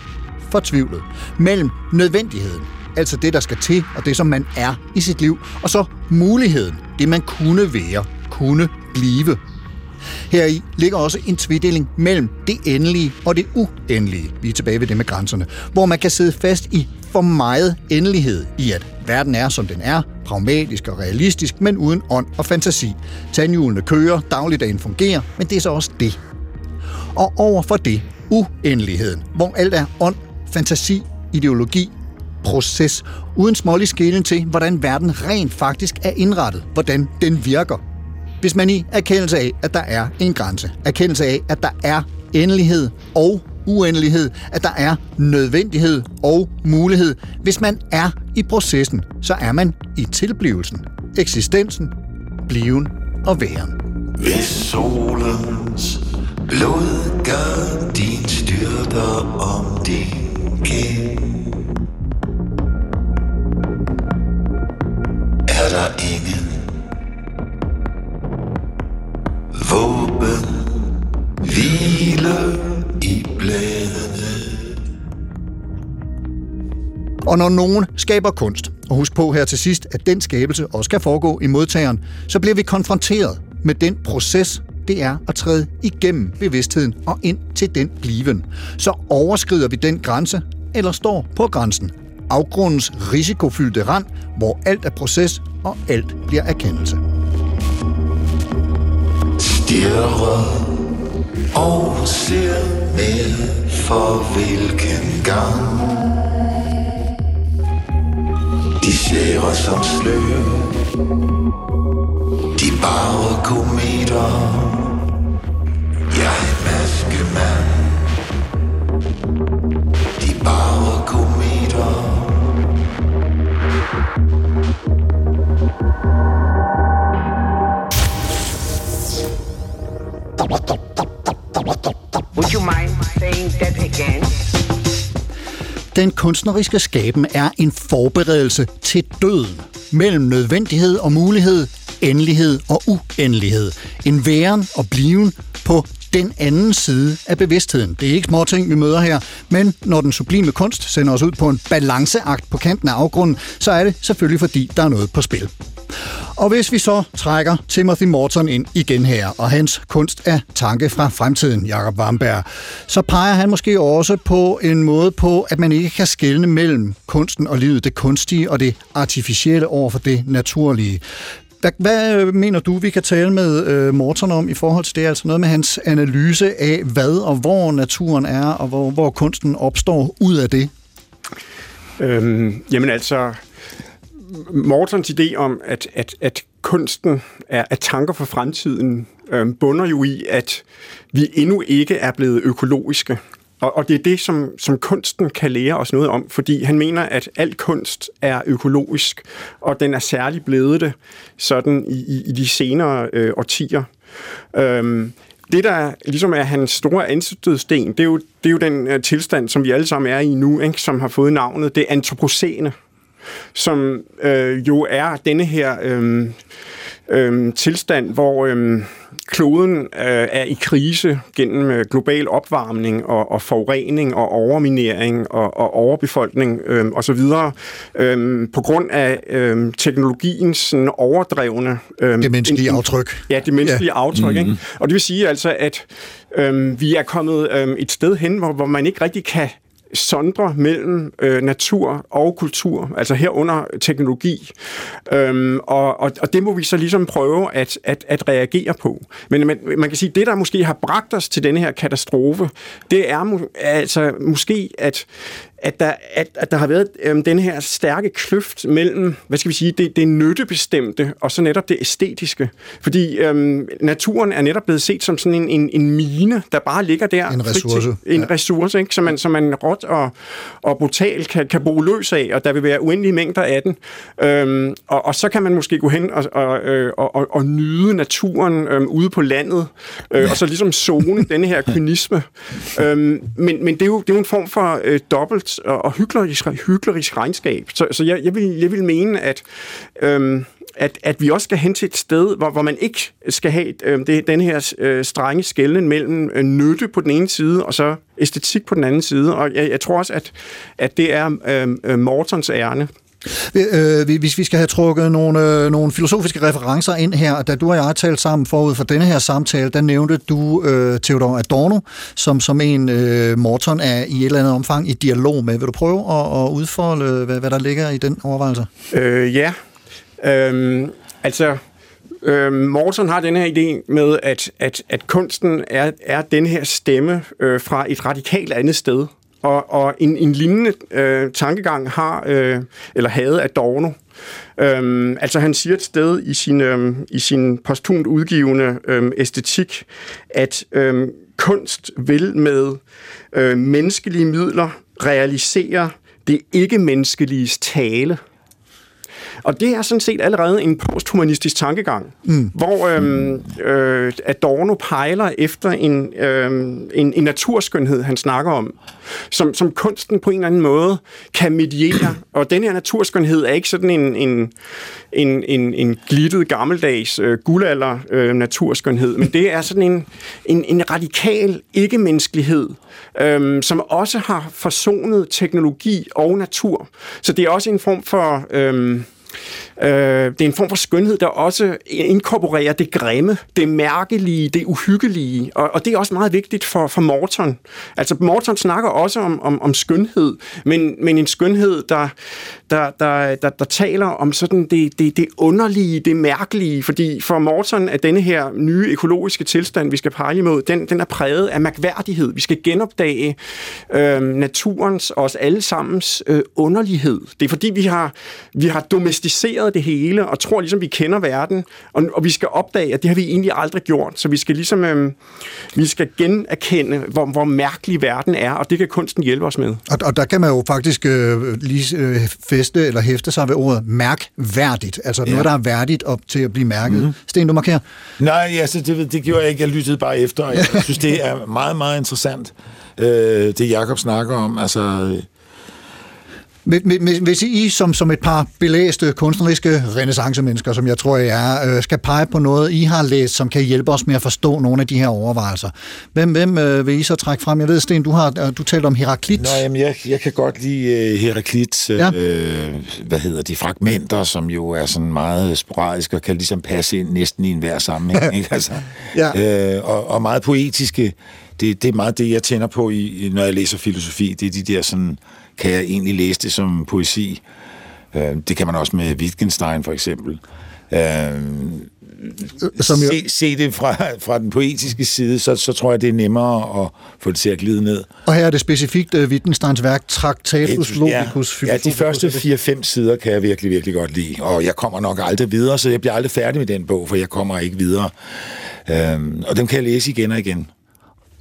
Fortvivlet. Mellem nødvendigheden, altså det, der skal til, og det, som man er i sit liv, og så muligheden, det man kunne være, kunne blive. Heri ligger også en tvedeling mellem det endelige og det uendelige. Vi er tilbage ved det med grænserne. Hvor man kan sidde fast i for meget endelighed i, at verden er, som den er, pragmatisk og realistisk, men uden ånd og fantasi. Tandhjulene kører, dagligdagen fungerer, men det er så også det. Og over for det, uendeligheden, hvor alt er ånd, fantasi, ideologi, proces, uden smålig skælen til, hvordan verden rent faktisk er indrettet, hvordan den virker. Hvis man i erkendelse af, at der er en grænse, erkendelse af, at der er endelighed og uendelighed, at der er nødvendighed og mulighed. Hvis man er i processen, så er man i tilblivelsen, eksistensen, bliven og væren. Hvis solens blod gør din styrter om din kind er der ingen våben hvile i bladene. Og når nogen skaber kunst, og husk på her til sidst, at den skabelse også kan foregå i modtageren, så bliver vi konfronteret med den proces, det er at træde igennem bevidstheden og ind til den bliven. Så overskrider vi den grænse, eller står på grænsen, Afgrundens risikofyldte rand, hvor alt er proces og alt bliver erkendelse. Stirrer og ser med for hvilken gang. De slærer som slør De bare kometer. Den kunstneriske skaben er en forberedelse til døden. Mellem nødvendighed og mulighed, endelighed og uendelighed. En væren og bliven på den anden side af bevidstheden. Det er ikke små ting, vi møder her, men når den sublime kunst sender os ud på en balanceakt på kanten af afgrunden, så er det selvfølgelig fordi, der er noget på spil. Og hvis vi så trækker Timothy Morton ind igen her, og hans kunst er tanke fra fremtiden, Jakob Wamberg, så peger han måske også på en måde på, at man ikke kan skelne mellem kunsten og livet, det kunstige og det artificielle over for det naturlige. Hvad, hvad øh, mener du, vi kan tale med øh, Morton om i forhold til det? Altså noget med hans analyse af, hvad og hvor naturen er, og hvor, hvor kunsten opstår ud af det? Øhm, jamen altså, Mortons idé om, at, at, at kunsten er, at tanker for fremtiden, øhm, bunder jo i, at vi endnu ikke er blevet økologiske. Og, og det er det, som, som kunsten kan lære os noget om, fordi han mener, at al kunst er økologisk, og den er særligt blevet det sådan i, i, i de senere øh, årtier. Øhm, det, der ligesom er hans store anstødsten, det er jo, det er jo den øh, tilstand, som vi alle sammen er i nu, ikke? som har fået navnet det antropocene, som øh, jo er denne her øh, øh, tilstand, hvor øh, kloden øh, er i krise gennem øh, global opvarmning og, og forurening og overminering og, og overbefolkning øh, osv. Øh, på grund af øh, teknologiens sådan, overdrevne... Øh, Det menneskelige en- aftryk. Ja, det menneskelige Ja. aftryk. Mhm. Mm-hmm. Ikke? Og det vil sige altså, at øhm, vi er kommet øhm, et sted hen, hvor, hvor man ikke rigtig kan sondre mellem øh, natur og kultur, altså herunder teknologi. Øhm, og, og, og det må vi så ligesom prøve at, at, at reagere på. Men man, man kan sige, at det, der måske har bragt os til denne her katastrofe, det er altså måske, at at der, at, at der har været øhm, den her stærke kløft mellem, hvad skal vi sige, det, det nyttebestemte og så netop det æstetiske. Fordi øhm, naturen er netop blevet set som sådan en, en, en mine, der bare ligger der. En frit ressource. En ja. ressource, ikke? Som, man, som man råt og, og brutalt kan, kan bruge løs af, og der vil være uendelige mængder af den. Øhm, og, og så kan man måske gå hen og, og, øh, og, og, og nyde naturen øhm, ude på landet, øh, og så ligesom zone denne her kynisme. Øhm, men men det, er jo, det er jo en form for øh, dobbelt og, og hyklerisk, hyklerisk regnskab. Så, så jeg, jeg, vil, jeg vil mene, at... Øhm, at, at vi også skal hen til et sted, hvor, hvor man ikke skal have øh, det, den her øh, strenge skælden mellem øh, nytte på den ene side, og så æstetik på den anden side. Og jeg, jeg tror også, at, at det er øhm, øh, Mortons ærne. Øh, øh, vi- hvis vi skal have trukket nogle, øh, nogle filosofiske referencer ind her, da du og jeg talte sammen forud for denne her samtale, der nævnte du øh, Theodor Adorno, som, som en øh, Morton er i et eller andet omfang i dialog med. Vil du prøve at, at udfolde, hvad, hvad der ligger i den overvejelse? Øh, ja. Øhm, altså, Øh, Morton har den her idé med, at, at, at kunsten er, er den her stemme øh, fra et radikalt andet sted. Og, og en, en lignende øh, tankegang har, øh, eller havde Adorno. Øhm, altså han siger et sted i sin, øhm, i sin posthumt udgivende øhm, æstetik, at øhm, kunst vil med øh, menneskelige midler realisere det ikke-menneskeliges tale. Og det er sådan set allerede en posthumanistisk tankegang, mm. hvor øhm, øh, Adorno pejler efter en, øhm, en, en naturskønhed, han snakker om som, som kunsten på en eller anden måde kan mediere. Og den her naturskønhed er ikke sådan en, en, en, en, en glittet gammeldags øh, guldalder øh, naturskønhed, men det er sådan en, en, en radikal ikke-menneskelighed, øh, som også har forsonet teknologi og natur. Så det er også en form for... Øh, Øh, det er en form for skønhed, der også inkorporerer det grimme, det mærkelige, det uhyggelige, og, og det er også meget vigtigt for, for Morton. Altså Morton snakker også om, om, om skønhed, men, men en skønhed, der, der, der, der, der taler om sådan det, det, det underlige, det mærkelige, fordi for Morton er denne her nye økologiske tilstand, vi skal pege imod, den, den er præget af mærkværdighed. Vi skal genopdage øh, naturens og os allesammens øh, underlighed. Det er fordi, vi har, vi har domesticeret det hele, og tror ligesom, vi kender verden, og, og vi skal opdage, at det har vi egentlig aldrig gjort. Så vi skal ligesom, øh, vi skal generkende, hvor, hvor mærkelig verden er, og det kan kunsten hjælpe os med. Og, og der kan man jo faktisk øh, lige øh, feste eller hæfte sig ved ordet mærkværdigt. Altså ja. noget, der er værdigt op til at blive mærket. Mm. Sten, du markerer. Nej, altså, det, det gjorde jeg ikke. Jeg lyttede bare efter, og jeg synes, det er meget, meget interessant, øh, det Jakob snakker om. Altså, øh, Hvis- I som, som et par belæste kunstneriske renaissancemennesker, som jeg tror, I er, øh, skal pege på noget, I har læst, som kan hjælpe os med at forstå nogle af de her overvejelser. Hvem, hvem øh, vil I så trække frem? Jeg ved, Sten, du har øh, du talte om Heraklit. Nå, jamen, jeg, jeg kan godt lide uh, Heraklits, uh, Ja. ja. hvad hedder de, fragmenter, som jo er sådan meget sporadiske og kan ligesom passe ind næsten i enhver sammenhæng, ikke? Altså, Ja. øh, og, og meget poetiske. Det, det er meget det, jeg tænder på, i, i- når jeg læser filosofi. Det er de der sådan, kan jeg egentlig læse det som poesi? Øh, det kan man også med Wittgenstein, for eksempel. Øh, Som jo- se, se det fra, fra den poetiske side, så, så tror jeg, det er nemmere at få det til at glide ned. Og her er det specifikt øh, Wittgensteins værk Tractatus Logicus ja, ja, de første 4-5 sider kan jeg virkelig, virkelig godt lide. Og jeg kommer nok aldrig videre, så jeg bliver aldrig færdig med den bog, for jeg kommer ikke videre. Øhm, og dem kan jeg læse igen og igen.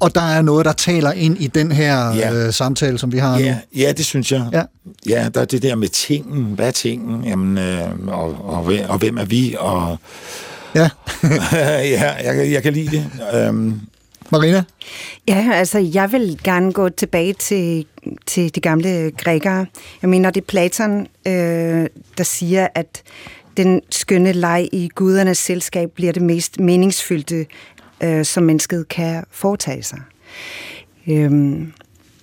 Og der er noget, der taler ind i den her Ja. øh, samtale, som vi har Ja, nu. ja, det synes jeg. Ja. ja, der er det der med tingen. Hvad er tingen? Jamen, øh, og, og, hvem- og hvem er vi? Og, Ja. ja, jeg, kan- jeg kan lide det. Øhm, Marina? Ja, altså jeg vil gerne gå tilbage til, til de gamle grækere. Jeg mener, det er Platon, øh, der siger, at den skønne leg i gudernes selskab bliver det mest meningsfyldte, øh, som mennesket kan foretage sig. Øhm,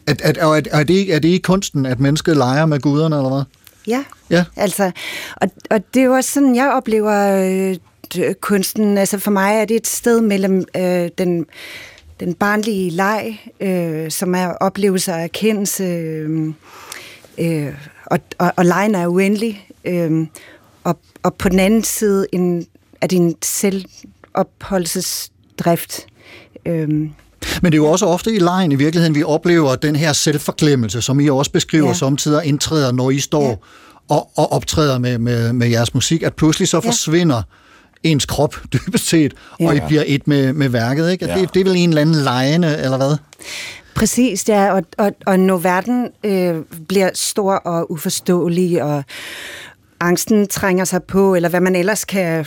At, at, og er, er, det, er det ikke kunsten, at mennesket leger med guderne, eller hvad? Ja, Ja. altså, og, og det er jo også sådan, jeg oplever øh, kunsten. Altså for mig er det et sted mellem øh, den, den barnlige leg, øh, som er oplevelse og erkendelse, øh, øh, og, og, og lejen er uendelig. Øh, og, og på den anden side en, er det en selvopholdelsesdrift. Øh, Men det er jo også ofte i lejen i virkeligheden, vi oplever den her selvforglemmelse, som I også beskriver Ja. samtidig indtræder, når I står ja. og, og optræder med, med, med jeres musik, at pludselig så Ja. forsvinder ens krop dybest set, ja. og I bliver et med, med værket. Ikke? Ja. Det, det er vel en eller anden lejende, eller hvad? Præcis, ja, og, og, og når verden øh, bliver stor og uforståelig, og angsten trænger sig på, eller hvad man ellers kan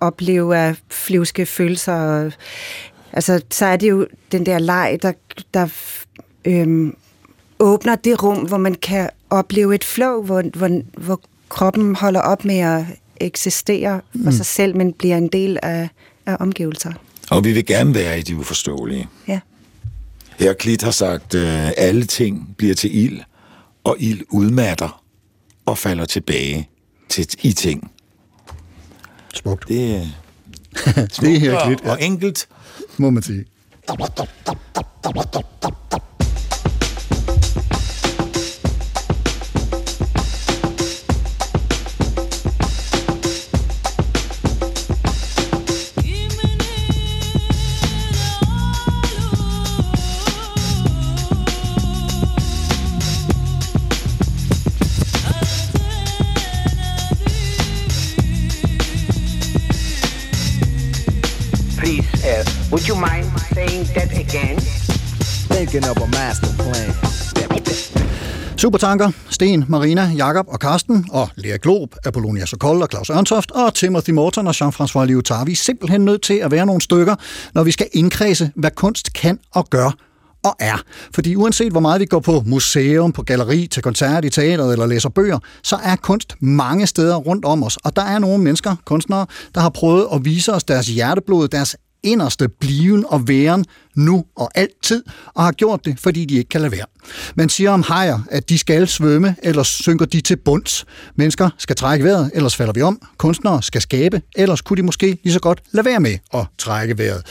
opleve af flyvske følelser, og, altså, så er det jo den der leg, der, der øh, åbner det rum, hvor man kan opleve et flow, hvor, hvor, hvor kroppen holder op med at eksistere for Mm. sig selv, men bliver en del af, af omgivelser. og vi vil gerne være i det uforståelige. Ja. Heraklit har sagt, øh, alle ting bliver til ild, og ild udmatter og falder tilbage til i ting. Smukt. Det er Det er og, og enkelt. må man sige. Uh, would you mind saying that again? Thinking of a master plan. Supertanker, Sten, Marina, Jakob og Karsten, og Lea Glob, Apollonia Sokol og Claus Ørntoft, og Timothy Morton og Jean-François Lyotard. Vi er simpelthen nødt til at være nogle stykker, når vi skal indkredse, hvad kunst kan og gør, og er. Fordi uanset hvor meget vi går på museum, på galleri, til koncert i teateret eller læser bøger, så er kunst mange steder rundt om os. Og der er nogle mennesker, kunstnere, der har prøvet at vise os deres hjerteblod, deres inderste bliven og væren nu og altid, og har gjort det, fordi de ikke kan lade være. Man siger om hajer, at de skal svømme, ellers synker de til bunds. Mennesker skal trække vejret, ellers falder vi om. Kunstnere skal skabe, ellers kunne de måske lige så godt lade være med at trække vejret.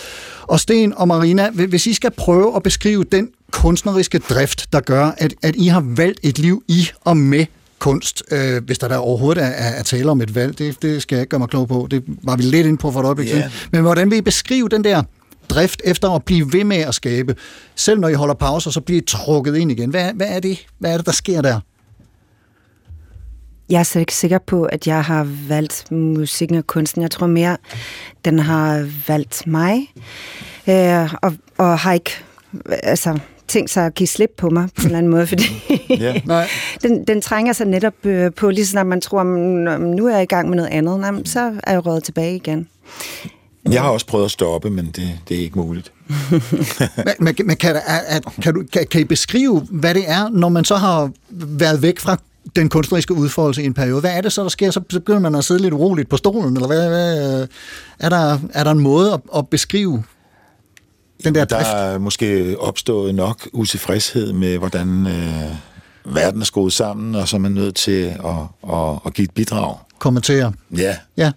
Og Sten og Marina, hvis I skal prøve at beskrive den kunstneriske drift, der gør, at, at I har valgt et liv i og med kunst, øh, hvis der der overhovedet er, er, er tale om et valg. Det, det skal jeg ikke gøre mig klog på. Det var vi lidt ind på for et øjeblik yeah. Men hvordan vil I beskrive den der drift efter at blive ved med at skabe? Selv når I holder pauser, så bliver I trukket ind igen. Hvad, hvad er det, hvad er det der sker der? Jeg er så ikke sikker på, at jeg har valgt musikken og kunsten. Jeg tror mere, den har valgt mig, øh, og, og har ikke altså, tænkt sig at give slip på mig på en eller anden måde, fordi Ja. Nej. den, den trænger sig netop øh, på, lige så snart man tror, "Nå, men nu er jeg i gang med noget andet, men så er jeg røget tilbage igen. Jeg har også prøvet at stoppe, men det, det er ikke muligt. Men, men, kan, der, er, er, kan, du, kan, kan I beskrive, hvad det er, når man så har været væk fra den kunstneriske udfoldelse i en periode? Hvad er det så, der sker? Så begynder man at sidde lidt uroligt på stolen, eller hvad, hvad er, der, er der en måde at, at beskrive den der Der drift? er måske opstået nok utilfredshed med, hvordan øh, verden er skruet sammen, og så er man nødt til at, at, at give et bidrag. Kommentere. Ja, Ja.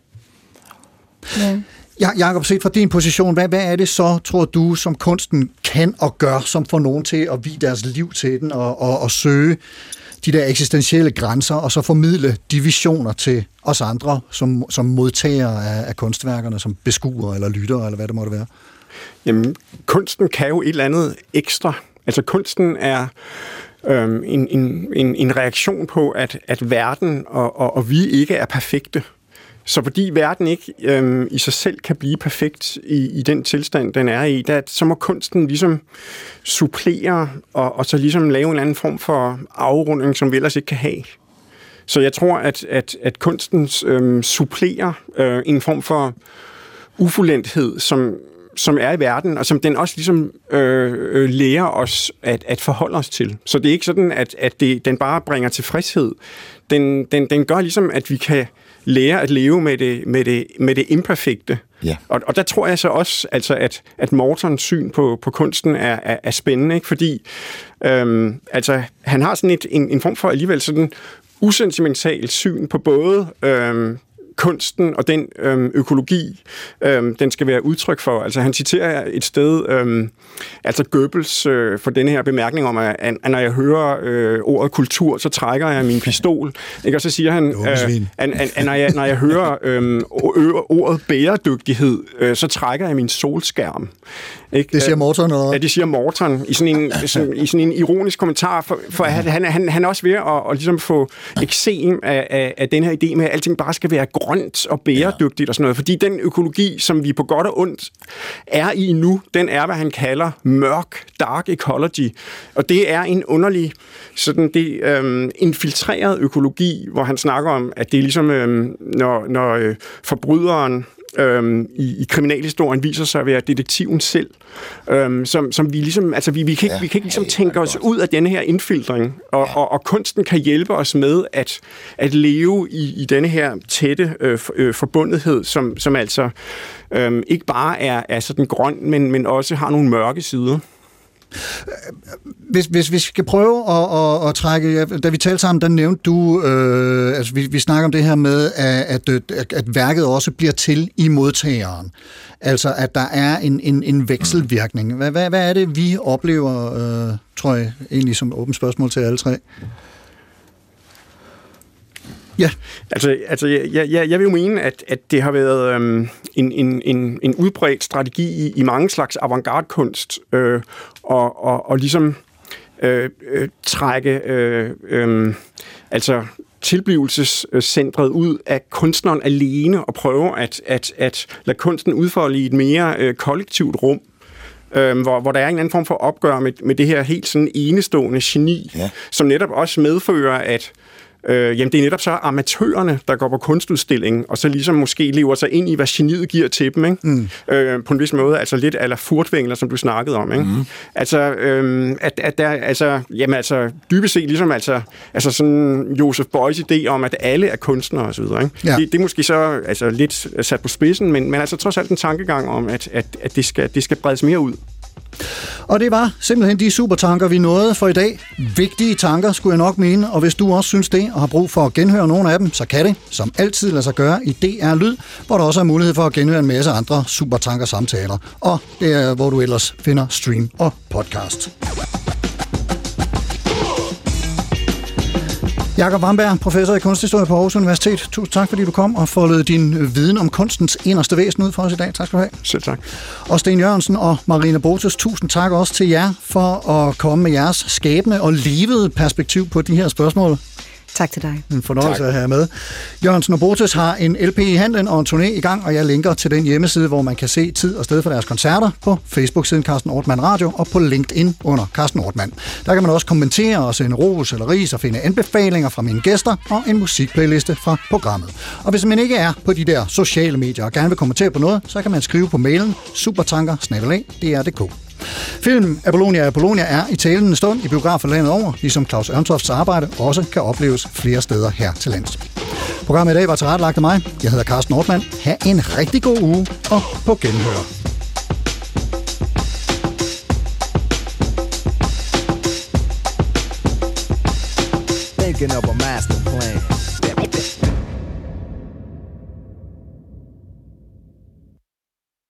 Ja. Ja, Jacob, set fra din position, hvad, hvad er det så, tror du, som kunsten kan og gør, som får nogen til at vie deres liv til den og, og, og søge de der eksistentielle grænser, og så formidle de visioner til os andre, som, som modtagere af, af kunstværkerne, som beskuere eller lyttere, eller hvad det måtte være? Jamen, kunsten kan jo et eller andet ekstra. Altså, kunsten er øhm, en, en, en, en reaktion på, at, at verden og, og, og vi ikke er perfekte. Så fordi verden ikke øhm, i sig selv kan blive perfekt i, i den tilstand, den er i, der, så må kunsten ligesom supplere og, og så ligesom lave en eller anden form for afrunding, som vi ellers ikke kan have. Så jeg tror, at, at, at kunsten øhm, supplerer øh, en form for ufuldendthed, som, som er i verden, og som den også ligesom øh, øh, lærer os at, at forholde os til. Så det er ikke sådan, at, at det, den bare bringer tilfredshed. Den, den, den gør ligesom, at vi kan lære at leve med det, med det, med det imperfekte. Ja. Og, og der tror jeg så også, altså, at, at Mortons syn på, på kunsten er, er, er spændende, ikke? fordi øhm, altså, han har sådan et, en, en form for alligevel sådan usentimentalt syn på både øhm, kunsten og den øhm, økologi, øhm, den skal være udtryk for. Altså han citerer et sted, øhm, altså Goebbels øh, for denne her bemærkning om, at, at når jeg hører øh, ordet kultur, så trækker jeg min pistol. Ikke? Og så siger han, svin. at, at, at når, jeg, når jeg hører øhm, ø- ordet bæredygtighed, øh, så trækker jeg min solskærm. Ikke? Det siger Øh, Morton, eller? Ja, det siger Morton i sådan en, sådan, i sådan en ironisk kommentar, for, for han, han, han, han er også ved at, at ligesom få eksem af, af, af den her idé med, at alting bare skal være grønt grønt og bæredygtigt og sådan noget. Fordi den økologi, som vi på godt og ondt er i nu, den er, hvad han kalder mørk, dark ecology. Og det er en underlig, sådan det øhm, infiltreret økologi, hvor han snakker om, at det er ligesom, øhm, når, når øh, forbryderen øhm, i, i kriminalhistorien viser sig at være detektiven selv, øhm, som, som vi ligesom, altså vi, vi kan ikke, Ja, vi kan ikke ligesom ja, tænke os godt. ud af denne her indfiltring, og, og, og kunsten kan hjælpe os med at, at leve i, i denne her tætte øh, øh, forbundethed, som, som altså øhm, ikke bare er, er sådan grøn, men, men også har nogle mørke sider. Hvis, hvis hvis vi skal prøve at, at, at trække... ja, Da vi talte sammen, der nævnte du... Øh, altså, vi, vi snakker om det her med, at, at, øh, at, at værket også bliver til i modtageren. Altså, at der er en, en, en vekselvirkning. Hvad, hvad, hvad er det, vi oplever, øh, tror jeg, egentlig som åbent spørgsmål til alle tre? Ja, Altså, altså jeg, jeg, jeg vil jo mene, at, at det har været øhm, en, en, en, en udbredt strategi i, i mange slags avantgarde-kunst, øh, og, og, og ligesom øh, øh, trække øh, øh, altså tilblivelsescentret ud af kunstneren alene og prøve at, at, at lade kunsten udfolde i et mere øh, kollektivt rum. Øhm, hvor, hvor der er en anden form for opgør med, med det her helt sådan enestående geni, Ja. som netop også medfører, at Øh, jamen, det er netop så amatørerne, der går på kunstudstilling, og så ligesom måske lever sig ind i, hvad geniet giver til dem, ikke? Mm. Øh, på en vis måde, altså lidt ala furtvængler, som du snakkede om, ikke? Mm. Altså, øh, at, at der, altså, jamen altså, dybest set ligesom altså, altså sådan Josef Beuys idé om, at alle er kunstnere videre, ikke? Ja. Det, det er måske så altså, lidt sat på spidsen, men, men altså trods alt en tankegang om, at, at, at det, skal, det skal bredes mere ud. Og det var simpelthen de supertanker, vi nåede for i dag. Vigtige tanker, skulle jeg nok mene, og hvis du også synes det, og har brug for at genhøre nogle af dem, så kan det, som altid lade sig gøre, i DR Lyd, hvor der også er mulighed for at genhøre en masse andre supertanker samtaler. Og det er, hvor du ellers finder stream og podcast. Jakob Wamberg, professor i kunsthistorie på Aarhus Universitet. Tusind tak, fordi du kom og foldede din viden om kunstens inderste væsen ud for os i dag. Tak skal du have. Selv tak. Og Sten Jørgensen og Marina Botus, tusind tak også til jer for at komme med jeres skæbne og levede perspektiv på de her spørgsmål. Tak til dig. En fornøjelse tak. at have med. Jørgensen og Botes har en LP i handlen og en turné i gang, og jeg linker til den hjemmeside, hvor man kan se tid og sted for deres koncerter på Facebook-siden Carsten Ortmann Radio og på LinkedIn under Carsten Ortmann. Der kan man også kommentere og sende ros eller ris og finde anbefalinger fra mine gæster og en musikplayliste fra programmet. Og hvis man ikke er på de der sociale medier og gerne vil kommentere på noget, så kan man skrive på mailen supertanker Filmen Apollonia Apollonia er i talende stund i biografer landet over, ligesom Claus Ørntofts arbejde også kan opleves flere steder her til lands. Programmet i dag var tilrettelagt af mig. Jeg hedder Carsten Nordmann. Ha' en rigtig god uge og på genhør. Thinking of a master